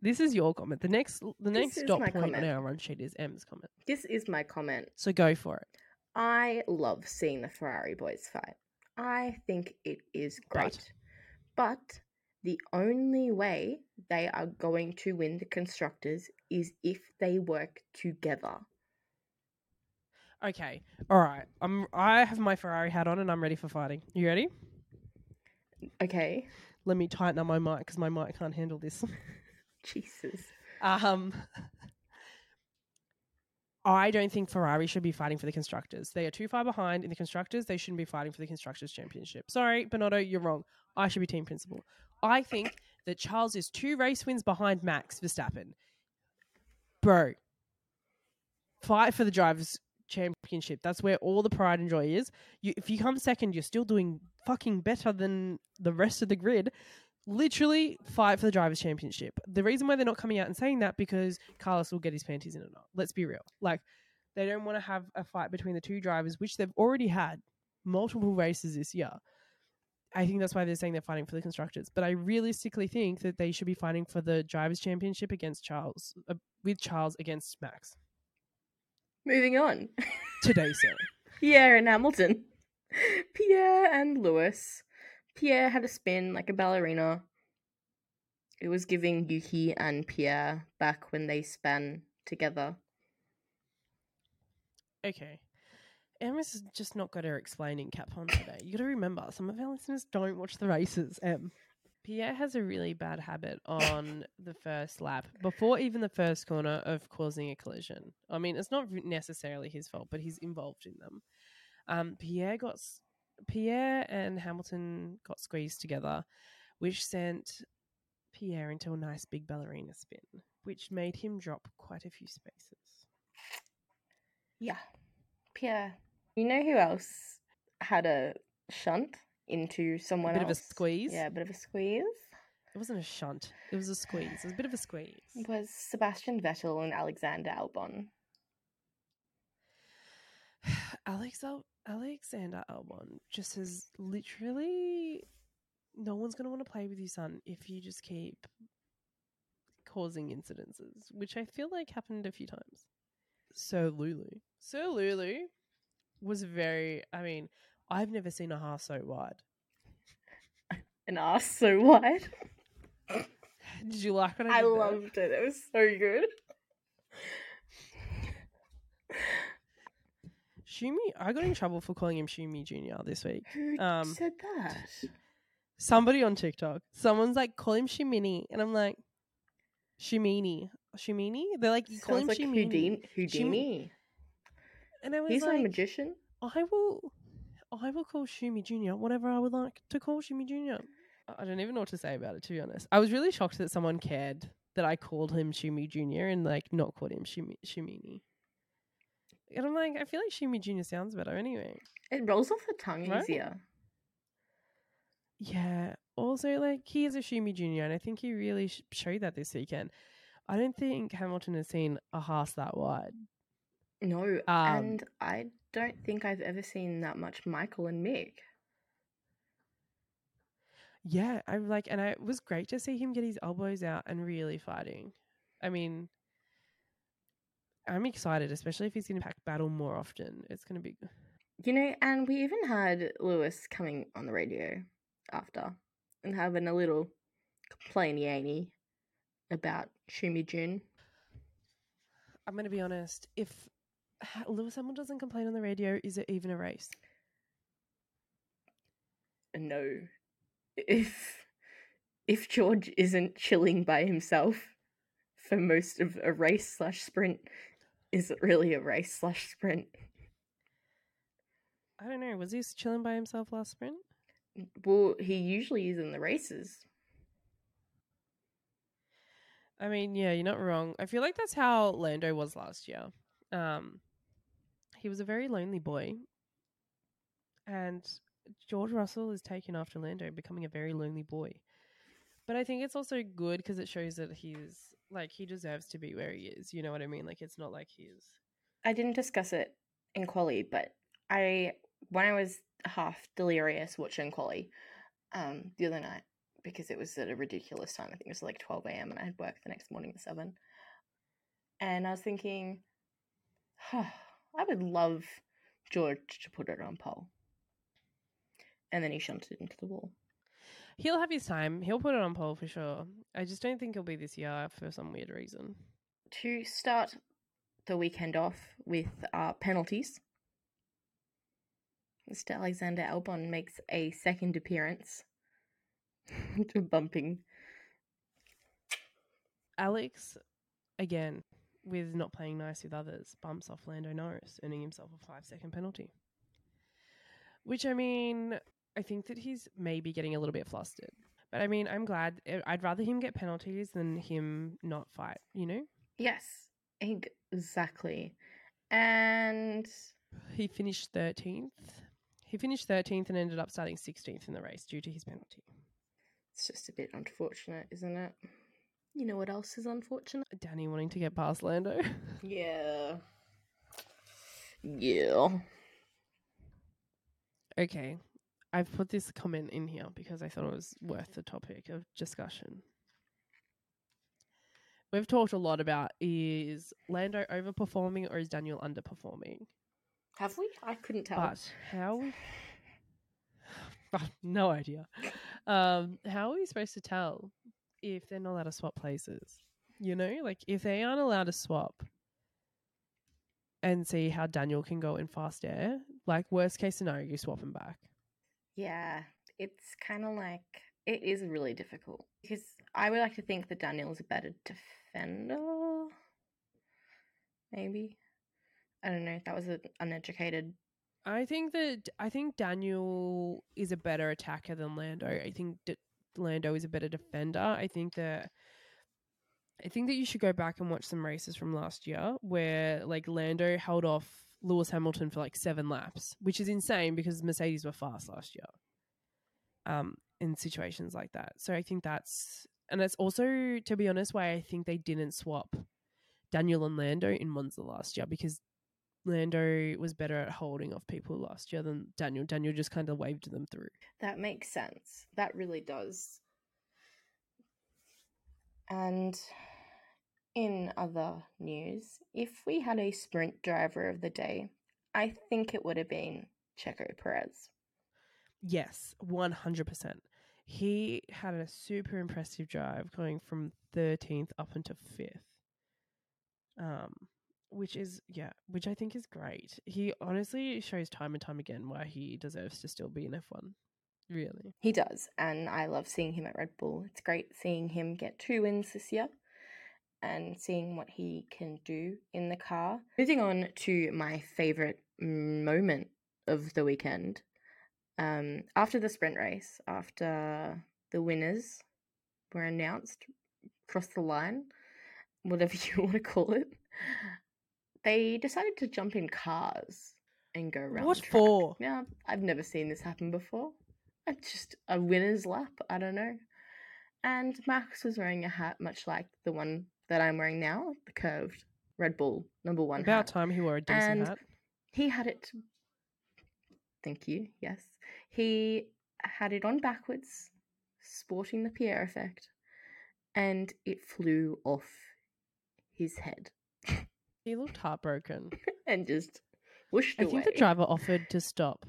This is your comment. The next the This next is dot point on comment. our run sheet is Em's comment. This is my comment. So go for it. I love seeing the Ferrari boys fight. I think it is But- great. But the only way they are going to win the constructors is if they work together. Okay. All right. I'm I have my Ferrari hat on and I'm ready for fighting. You ready? Okay. Let me tighten up my mic because my mic can't handle this. Jesus. Um, I don't think Ferrari should be fighting for the constructors. They are too far behind in the constructors. They shouldn't be fighting for the constructors championship. Sorry, Binotto, you're wrong. I should be team principal. I think that Charles is two race wins behind Max Verstappen. Bro, fight for the drivers championship. That's where all the pride and joy is. You, if you come second, you're still doing fucking better than the rest of the grid literally fight for the drivers' championship. The reason why they're not coming out and saying that because Carlos will get his panties in a knot. Let's be real. Like they don't want to have a fight between the two drivers, which they've already had multiple races this year. I think that's why they're saying they're fighting for the constructors. But I realistically think that they should be fighting for the drivers' championship against Charles, uh, with Charles against Max Moving on. today, sir. Pierre and Hamilton. Pierre and Lewis. Pierre had a spin like a ballerina. It was giving Yuki and Pierre back when they span together. Okay. Emma's just not got her explaining cap on today. You got to remember, some of our listeners don't watch the races. Em. Pierre has a really bad habit on the first lap, before even the first corner, of causing a collision. I mean, it's not necessarily his fault, but he's involved in them. Um, Pierre got Pierre and Hamilton got squeezed together, which sent Pierre into a nice big ballerina spin, which made him drop quite a few spaces. Yeah. Pierre. You know who else had a shunt into someone a bit of a squeeze? Yeah, a bit of a squeeze. It wasn't a shunt. It was a squeeze. It was a bit of a squeeze. It Was Sebastian Vettel and Alexander Albon. Alex Al- Alexander Albon just has literally no one's going to want to play with you, son, if you just keep causing incidences, which I feel like happened a few times. So Lulu, so Lulu was very. I mean, I've never seen a Haas so wide. An ass so wide. Did you like what I I did there? loved it. It was so good. Shumi. I got in trouble for calling him Shumi Junior this week. Who Um, said that? somebody on TikTok, someone's like, call him Shimini. And I'm like, Shimini. Shimini? They're like, you call Sounds him like Shimini. Houdini. Houdini. And I was He's like, a magician. I will, I will call Shumi Jr. whatever I would like to call Shumi Jr. I don't even know what to say about it, to be honest. I was really shocked that someone cared that I called him Shumi Jr. and like not called him Shumi Shimini. And I'm like, I feel like Shumi Jr. sounds better anyway. It rolls off the tongue Right? easier. Yeah. Also, like he is a Shumi Junior, and I think he really sh- showed that this weekend. I don't think Hamilton has seen a horse that wide. No, Um, and I don't think I've ever seen that much Michael and Mick. Yeah, I'm like, and I, it was great to see him get his elbows out and really fighting. I mean, I'm excited, especially if he's going to pack battle more often. It's going to be. You know, and we even had Lewis coming on the radio after and having a little complainy about Shumi Jun. I'm going to be honest. If Lewis Hamilton doesn't complain on the radio, is it even a race? No. If if George isn't chilling by himself for most of a race slash sprint, is it really a race slash sprint? I don't know. Was he chilling by himself last sprint? Well, he usually is in the races. I mean, yeah, you're not wrong. I feel like that's how Lando was last year. Um, he was a very lonely boy, and George Russell is taken after Lando, becoming a very lonely boy. But I think it's also good because it shows that he's like he deserves to be where he is. You know what I mean? Like it's not like he's I didn't discuss it in quali, but I when I was half delirious watching quali um the other night because it was at a ridiculous time. I think it was like 12 a.m. and I had work the next morning at 7. And I was thinking, huh, I would love George to put it on pole. And then he shunted it into the wall. He'll have his time. He'll put it on pole for sure. I just don't think he'll be this year for some weird reason. To start the weekend off with uh, penalties, Mr. Alexander Albon makes a second appearance. To bumping. Alex, again, with not playing nice with others, bumps off Lando Norris, earning himself a five second penalty. Which, I mean, I think that he's maybe getting a little bit flustered. But I mean, I'm glad. eh, I'd rather him get penalties than him not fight, you know? Yes, exactly. And He finished 13th. He finished 13th and ended up starting 16th in the race due to his penalty. it's just a bit unfortunate, isn't it? You know what else is unfortunate? Danny wanting to get past Lando. Yeah. Yeah. okay. I've put this comment in here because I thought it was worth the topic of discussion. We've talked a lot about is Lando overperforming or is Daniel underperforming? Have we? I couldn't tell. But how no idea. Um, how are we supposed to tell if they're not allowed to swap places? You know, like if they aren't allowed to swap and see how Daniel can go in fast air, like worst case scenario, you swap him back. Yeah, it's kind of like it is really difficult because I would like to think that Daniel is a better defender. Maybe I don't know. If that was an uneducated. I think that I think Daniel is a better attacker than Lando. I think that Lando is a better defender. I think that I think that you should go back and watch some races from last year where like Lando held off Lewis Hamilton for like seven laps, which is insane because Mercedes were fast last year. Um, in situations like that. So I think that's and that's also, to be honest, why I think they didn't swap Daniel and Lando in Monza last year because Lando was better at holding off people last year than Daniel. Daniel just kind of waved them through. That makes sense. That really does. And in other news, if we had a sprint driver of the day, I think it would have been Checo Perez. Yes, 100%. He had a super impressive drive going from 13th up into 5th. Um, which is, yeah, which I think is great. He honestly shows time and time again why he deserves to still be in F1. Really. He does, and I love seeing him at Red Bull. It's great seeing him get two wins this year and seeing what he can do in the car. Moving on to my favorite moment of the weekend. Um, after the sprint race, after the winners were announced, across the line, whatever you want to call it, they decided to jump in cars and go around. What for? Now I've never seen this happen before. It's just a winner's lap. I don't know. And Max was wearing a hat much like the one that I'm wearing now, the curved Red Bull number one About hat. time he wore a decent And hat. He had it. Thank you. Yes, he had it on backwards, sporting the Pierre effect, and it flew off his head He looked heartbroken. and just whooshed I away. think the driver offered to stop.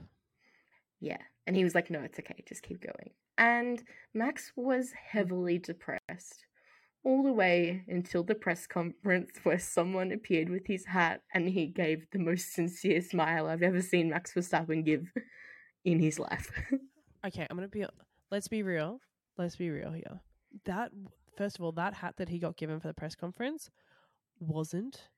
Yeah. And he was like, no, it's okay, just keep going. And Max was heavily depressed all the way until the press conference where someone appeared with his hat and he gave the most sincere smile I've ever seen Max Verstappen give in his life. Okay, I'm gonna be. Let's be real. Let's be real here. That first of all, that hat that he got given for the press conference wasn't.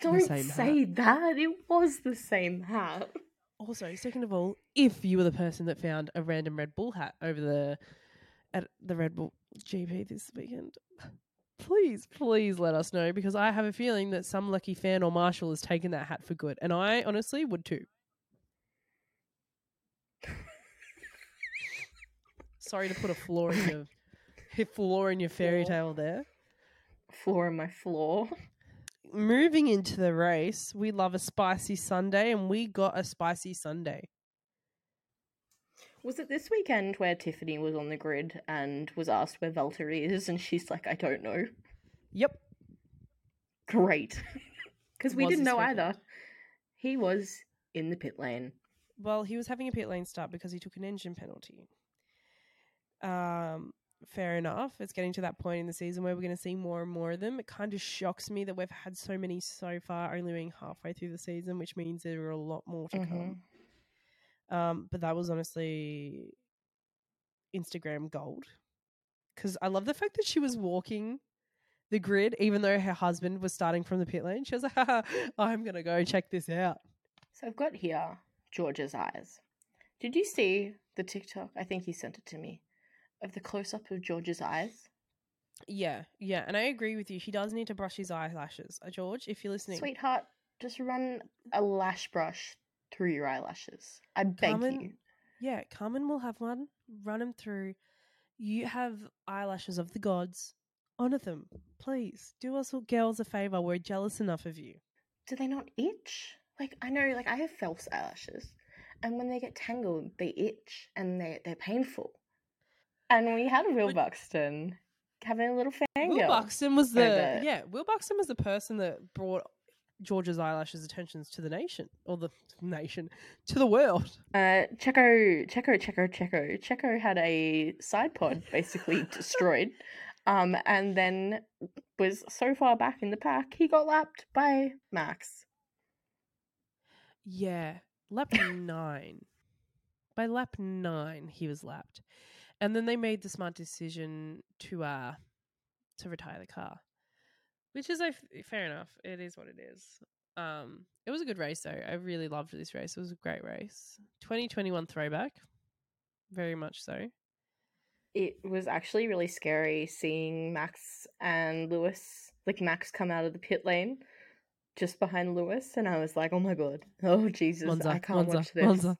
Don't same hat. say that. It was the same hat. Also, second of all, if you were the person that found a random Red Bull hat over the at the Red Bull GP this weekend, please, please let us know because I have a feeling that some lucky fan or marshal has taken that hat for good, and I honestly would too. Sorry to put a flaw in your flaw in your fairy tale there. Floor in my floor. Moving into the race, we love a spicy Sunday, and we got a spicy Sunday. Was it this weekend where Tiffany was on the grid and was asked where Valtteri is, and she's like, I don't know. Yep. Great. Because we didn't know weekend. either. He was in the pit lane. Well, he was having a pit lane start because he took an engine penalty. Um, fair enough. It's getting to that point in the season where we're going to see more and more of them. It kind of shocks me that we've had so many so far, only being halfway through the season, which means there are a lot more to come. Um, but that was honestly Instagram gold because I love the fact that she was walking the grid, even though her husband was starting from the pit lane. She was like, Haha, "I'm gonna go check this out." So I've got here George's eyes. Did you see the TikTok? I think he sent it to me of the close up of George's eyes. Yeah, yeah, and I agree with you. He does need to brush his eyelashes. Uh, George, if you're listening, Sweetheart, just run a lash brush through your eyelashes. I beg Carmen- you. yeah, Carmen will have one. Run him through. You have eyelashes of the gods. Honor them, please. Do us all girls a favor. We're jealous enough of you. Do they not itch? Like I know, like I have false eyelashes, and when they get tangled, they itch and they they're painful. And we had Will Buxton having a little fangirl. Will Buxton was the yeah. Will Buxton was the person that brought George's eyelashes attentions to the nation or the nation to the world. Uh, Checo, Checo, Checo, Checo, Checo had a side pod basically destroyed, um, and then was so far back in the pack he got lapped by Max. Yeah, lap nine. By lap nine, he was lapped, and then they made the smart decision to uh to retire the car, which is a f- fair enough. It is what it is. Um, it was a good race though. I really loved this race. It was a great race. Twenty twenty one throwback, very much so. It was actually really scary seeing Max and Lewis, like Max come out of the pit lane just behind Lewis, and I was like, oh my god, oh Jesus, Monza, I can't Monza, watch this. Monza.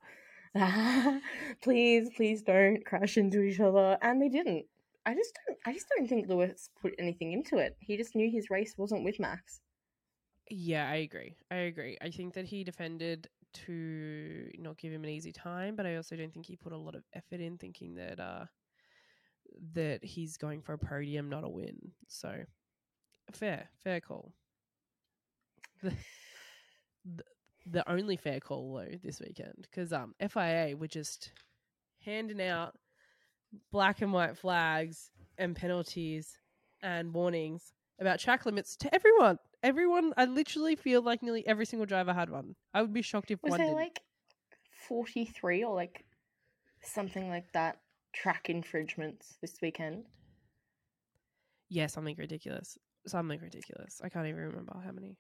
please, please don't crash into each other. And they didn't. I just don't. I just don't think Lewis put anything into it. He just knew his race wasn't with Max. Yeah, I agree. I agree. I think that he defended to not give him an easy time, but I also don't think he put a lot of effort in thinking that uh that he's going for a podium, not a win. So fair, fair call. the only fair call though this weekend because um FIA were just handing out black and white flags and penalties and warnings about track limits to everyone. Everyone, I literally feel like nearly every single driver had one. I would be shocked if Was one there didn't. like forty three or like something like that track infringements this weekend? Yeah, something ridiculous. Something ridiculous. I can't even remember how many.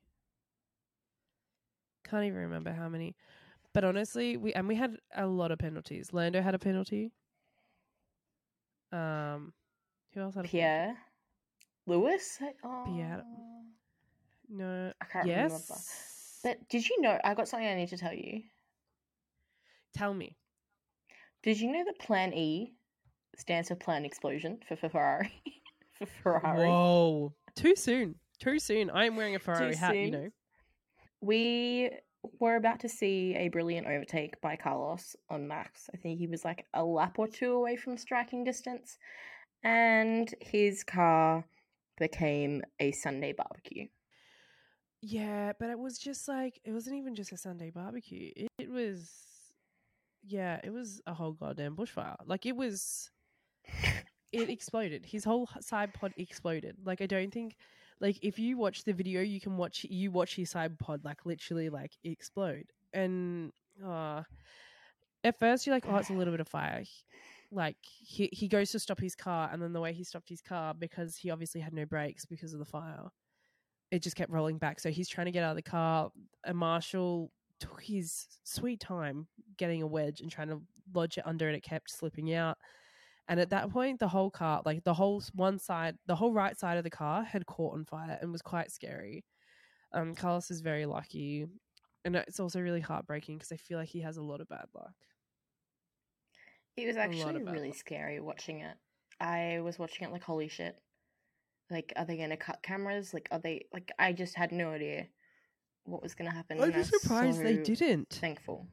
Can't even remember how many. But honestly, we and we had a lot of penalties. Lando had a penalty. Um, who else had a penalty? Pierre, Lewis. Oh, Pierre. No. I can't yes. remember. But did you know? I got something I need to tell you. Tell me. Did you know that Plan E stands for Plan Explosion for Ferrari? for Ferrari. Whoa. Too soon. Too soon. I am wearing a Ferrari hat, you know. We were about to see a brilliant overtake by Carlos on Max. I think he was like a lap or two away from striking distance, and his car became a Sunday barbecue. Yeah, but it was just like it wasn't even just a Sunday barbecue. It, was yeah, it was a whole goddamn bushfire. Like it was it exploded. His whole side pod exploded. Like I don't think like if you watch the video you can watch you watch his pod like literally like explode. And uh at first you're like, oh it's a little bit of fire. Like he he goes to stop his car and then the way he stopped his car because he obviously had no brakes because of the fire it just kept rolling back. So he's trying to get out of the car. And marshal took his sweet time getting a wedge and trying to lodge it under, and it kept slipping out. And at that point, the whole car, like the whole one side, the whole right side of the car had caught on fire and was quite scary. Um, Carlos is very lucky. And it's also really heartbreaking because I feel like he has a lot of bad luck. It was actually really luck. scary watching it. I was watching it like, holy shit. Like, are they going to cut cameras? Like, are they, like, I just had no idea what was going to happen. I'm and just I'm surprised they didn't. Thankful.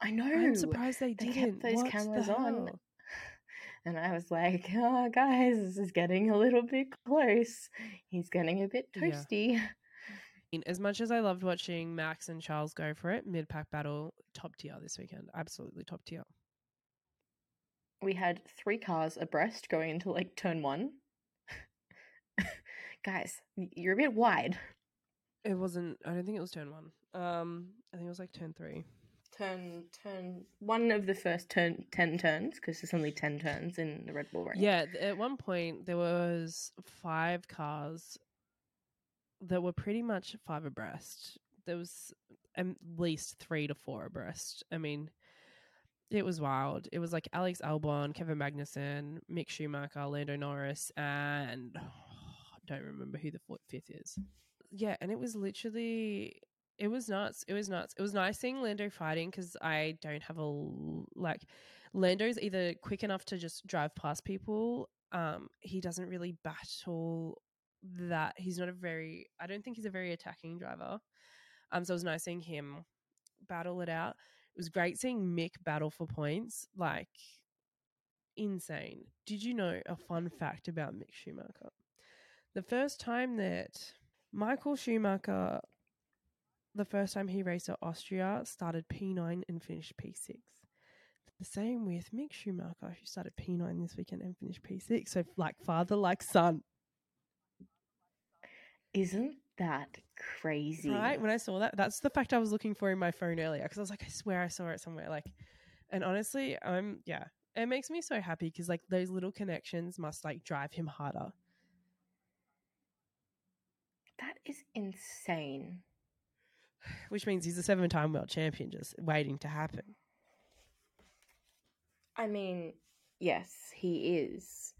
I know. I'm surprised they, They didn't. They kept those What cameras on. And I was like, oh, guys, this is getting a little bit close. He's getting a bit Yeah. toasty. mean, as much as I loved watching Max and Charles go for it, mid pack battle, top tier this weekend. Absolutely top tier. We had three cars abreast going into like turn one. guys, you're a bit wide. It wasn't, I don't think it was turn one. Um, I think it was like turn three. Turn, turn, one of the first turn, 10 turns, because there's only 10 turns in the Red Bull ring. Yeah, at one point there was five cars that were pretty much five abreast. There was at least three to four abreast. I mean, it was wild. It was like Alex Albon, Kevin Magnussen, Mick Schumacher, Lando Norris, and I don't remember who the fourth, fifth is. Yeah, and it was literally it was nuts. It was nuts. It was nice seeing Lando fighting because I don't have a like Lando's either quick enough to just drive past people. Um, he doesn't really battle that. He's not a very. I don't think he's a very attacking driver. Um, so it was nice seeing him battle it out. It was great seeing Mick battle for points. Like insane. Did you know a fun fact about Mick Schumacher? The first time that Michael Schumacher, the first time he raced at Austria, started P9 and finished P6. The same with Mick Schumacher, who started P9 this weekend and finished P6. So, like father, like son. Isn't that crazy? Right? When I saw that, that's the fact I was looking for in my phone earlier because I was like, I swear I saw it somewhere. Like, and honestly, I'm, yeah, it makes me so happy because like those little connections must like drive him harder. That is insane. Which means he's a seven time world champion just waiting to happen. I mean, yes, he is.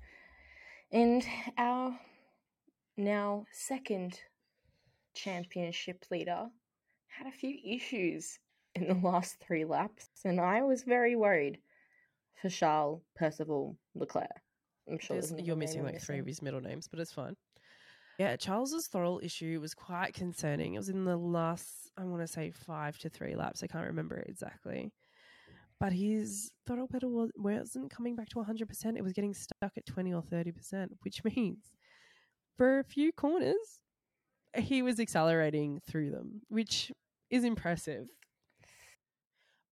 And our now second championship leader had a few issues in the last three laps, and I was very worried for Charles Percival Leclerc. I'm sure you're missing like three of his middle names, but it's fine. Yeah, Charles's throttle issue was quite concerning. It was in the last, I want to say five to three laps. I can't remember exactly. But his throttle pedal was, wasn't coming back to 100%. It was getting stuck at 20 or 30%, which means for a few corners, he was accelerating through them, which is impressive.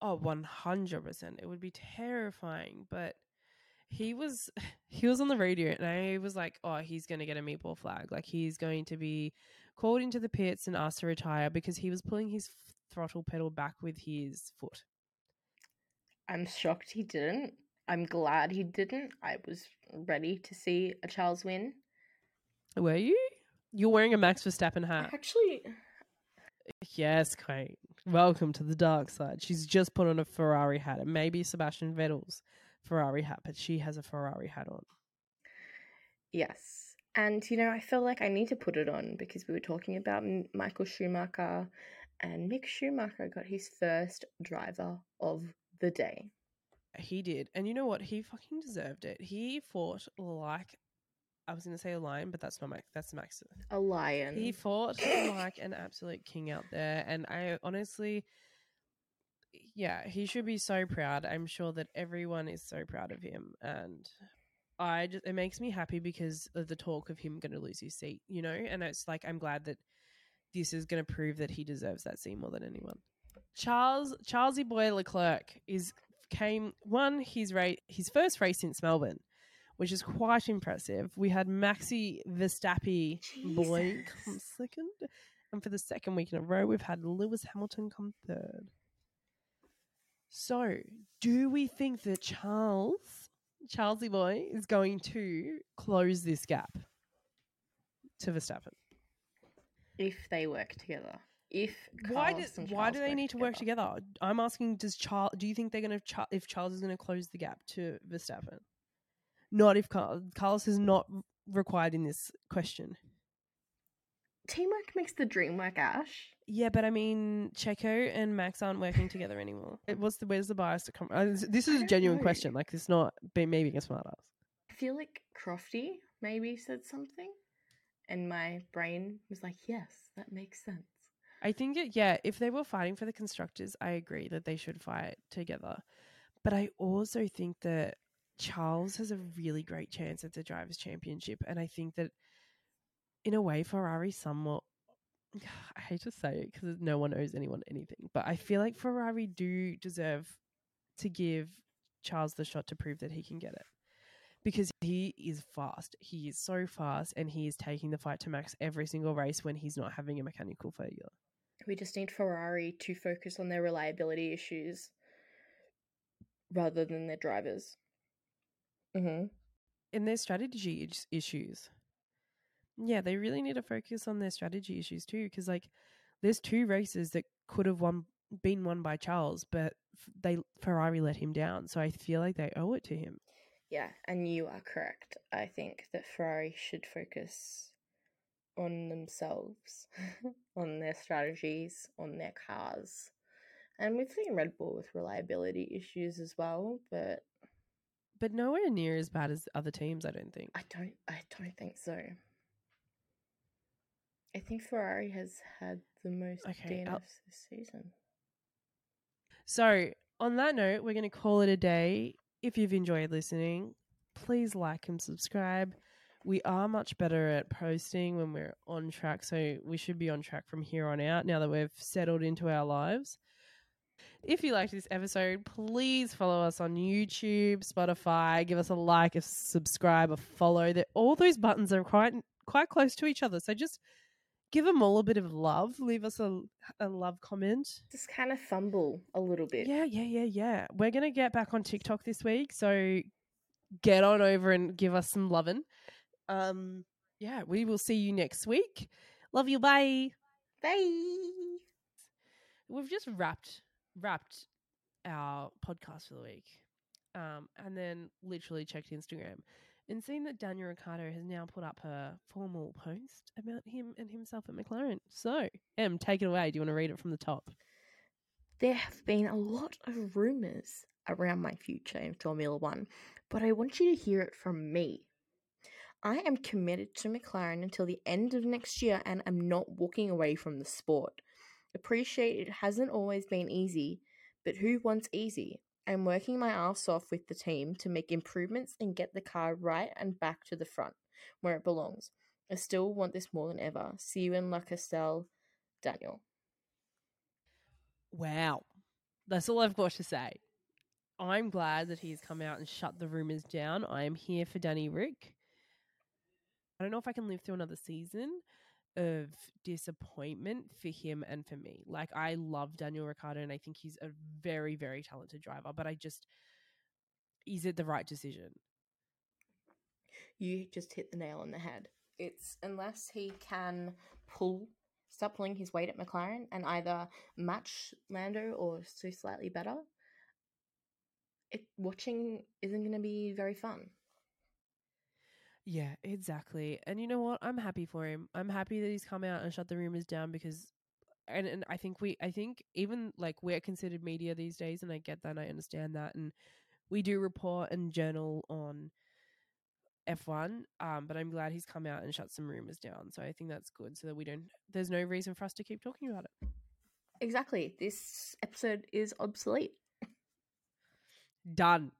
Oh, 100%. It would be terrifying, but he was he was on the radio and I was like, "Oh, he's going to get a meatball flag. Like he's going to be called into the pits and asked to retire because he was pulling his throttle pedal back with his foot." I'm shocked he didn't. I'm glad he didn't. I was ready to see a Charles win. Were you? You're wearing a Max Verstappen hat. Actually, Yes, Kate. Welcome to the dark side. She's just put on a Ferrari hat. It may be Sebastian Vettel's Ferrari hat, but she has a Ferrari hat on. Yes. And, you know, I feel like I need to put it on because we were talking about Michael Schumacher and Mick Schumacher got his first driver of the day. He did. And you know what? He fucking deserved it. He fought like I was going to say a lion, but that's not Max. That's Max. A lion. He fought like an absolute king out there. And I honestly, yeah, he should be so proud. I'm sure that everyone is so proud of him. And I just, it makes me happy because of the talk of him going to lose his seat, you know? And it's like, I'm glad that this is going to prove that he deserves that seat more than anyone. Charles, Charlesy boy Leclerc is came won his race, his first race since Melbourne, which is quite impressive. We had Maxi Verstappen boy come second, and for the second week in a row, we've had Lewis Hamilton come third. So, do we think that Charles, Charlesy boy, is going to close this gap to Verstappen? if they work together. If why do why do they need to work together? I'm asking. Does Charles? Do you think they're going to? if Charles is going to close the gap to Verstappen? Not if Carl, Carlos is not required in this question. Teamwork makes the dream work, Ash. Yeah, but I mean, Checo and Max aren't working together anymore. It- What's the where's the bias to come? Uh, this- this is a genuine know. question. Like, it's not be- me being a smartass. I feel like Crofty maybe said something, and my brain was like, yes, that makes sense. I think it, yeah, if they were fighting for the constructors, I agree that they should fight together. But I also think that Charles has a really great chance at the drivers' championship, and I think that in a way, Ferrari somewhat. I hate to say it because no one owes anyone anything, but I feel like Ferrari do deserve to give Charles the shot to prove that he can get it because he is fast. He is so fast, and he is taking the fight to Max every single race when he's not having a mechanical failure. We just need Ferrari to focus on their reliability issues rather than their drivers. Mm-hmm. And their strategy issues. Yeah, they really need to focus on their strategy issues too, because like there's two races that could have won been won by Charles, but they Ferrari let him down. So I feel like they owe it to him. Yeah, and you are correct. I think that Ferrari should focus on themselves, on their strategies, on their cars. And we've seen Red Bull with reliability issues as well, but But nowhere near as bad as other teams, I don't think. I don't I don't think so. I think Ferrari has had the most Okay, DNFs I'll- this season. So, on that note, we're going to call it a day. If you've enjoyed listening, please like and subscribe. We are much better at posting when we're on track, so we should be on track from here on out now that we've settled into our lives. If you liked this episode, please follow us on YouTube, Spotify, give us a like, a subscribe, a follow. That all those buttons are quite quite close to each other, so just give them all a bit of love. Leave us a, a love comment. Just kind of fumble a little bit. Yeah, yeah, yeah, yeah. We're gonna get back on TikTok this week, so get on over and give us some loving. Um, yeah, we will see you next week. Love you. Bye. Bye. We've just wrapped wrapped our podcast for the week, um, and then literally checked Instagram and seeing that Daniel Ricciardo has now put up a formal post about him and himself at McLaren. So, Em, take it away. Do you want to read it from the top? There have been a lot of rumours around my future in Formula One, but I want you to hear it from me. I am committed to McLaren until the end of next year and am not walking away from the sport. Appreciate it hasn't always been easy, but who wants easy? I'm working my ass off with the team to make improvements and get the car right and back to the front, where it belongs. I still want this more than ever. See you in Le Castellet, Daniel. Wow. That's all I've got to say. I'm glad that he's come out and shut the rumors down. I am here for Danny Ric. I don't know if I can live through another season of disappointment for him and for me. Like I love Daniel Ricciardo and I think he's a very very talented driver, but I just is it the right decision? you just hit the nail on the head. It's unless he can pull, stop pulling his weight at McLaren and either match Lando or do slightly better. It watching isn't going to be very fun. Yeah, exactly. And you know what? I'm happy for him. I'm happy that he's come out and shut the rumors down because and, and I think we I think even like we're considered media these days and I get that and I understand that and we do report and journal on F1 um but I'm glad he's come out and shut some rumors down. So I think that's good so that we don't there's no reason for us to keep talking about it. Exactly. This episode is obsolete. Done.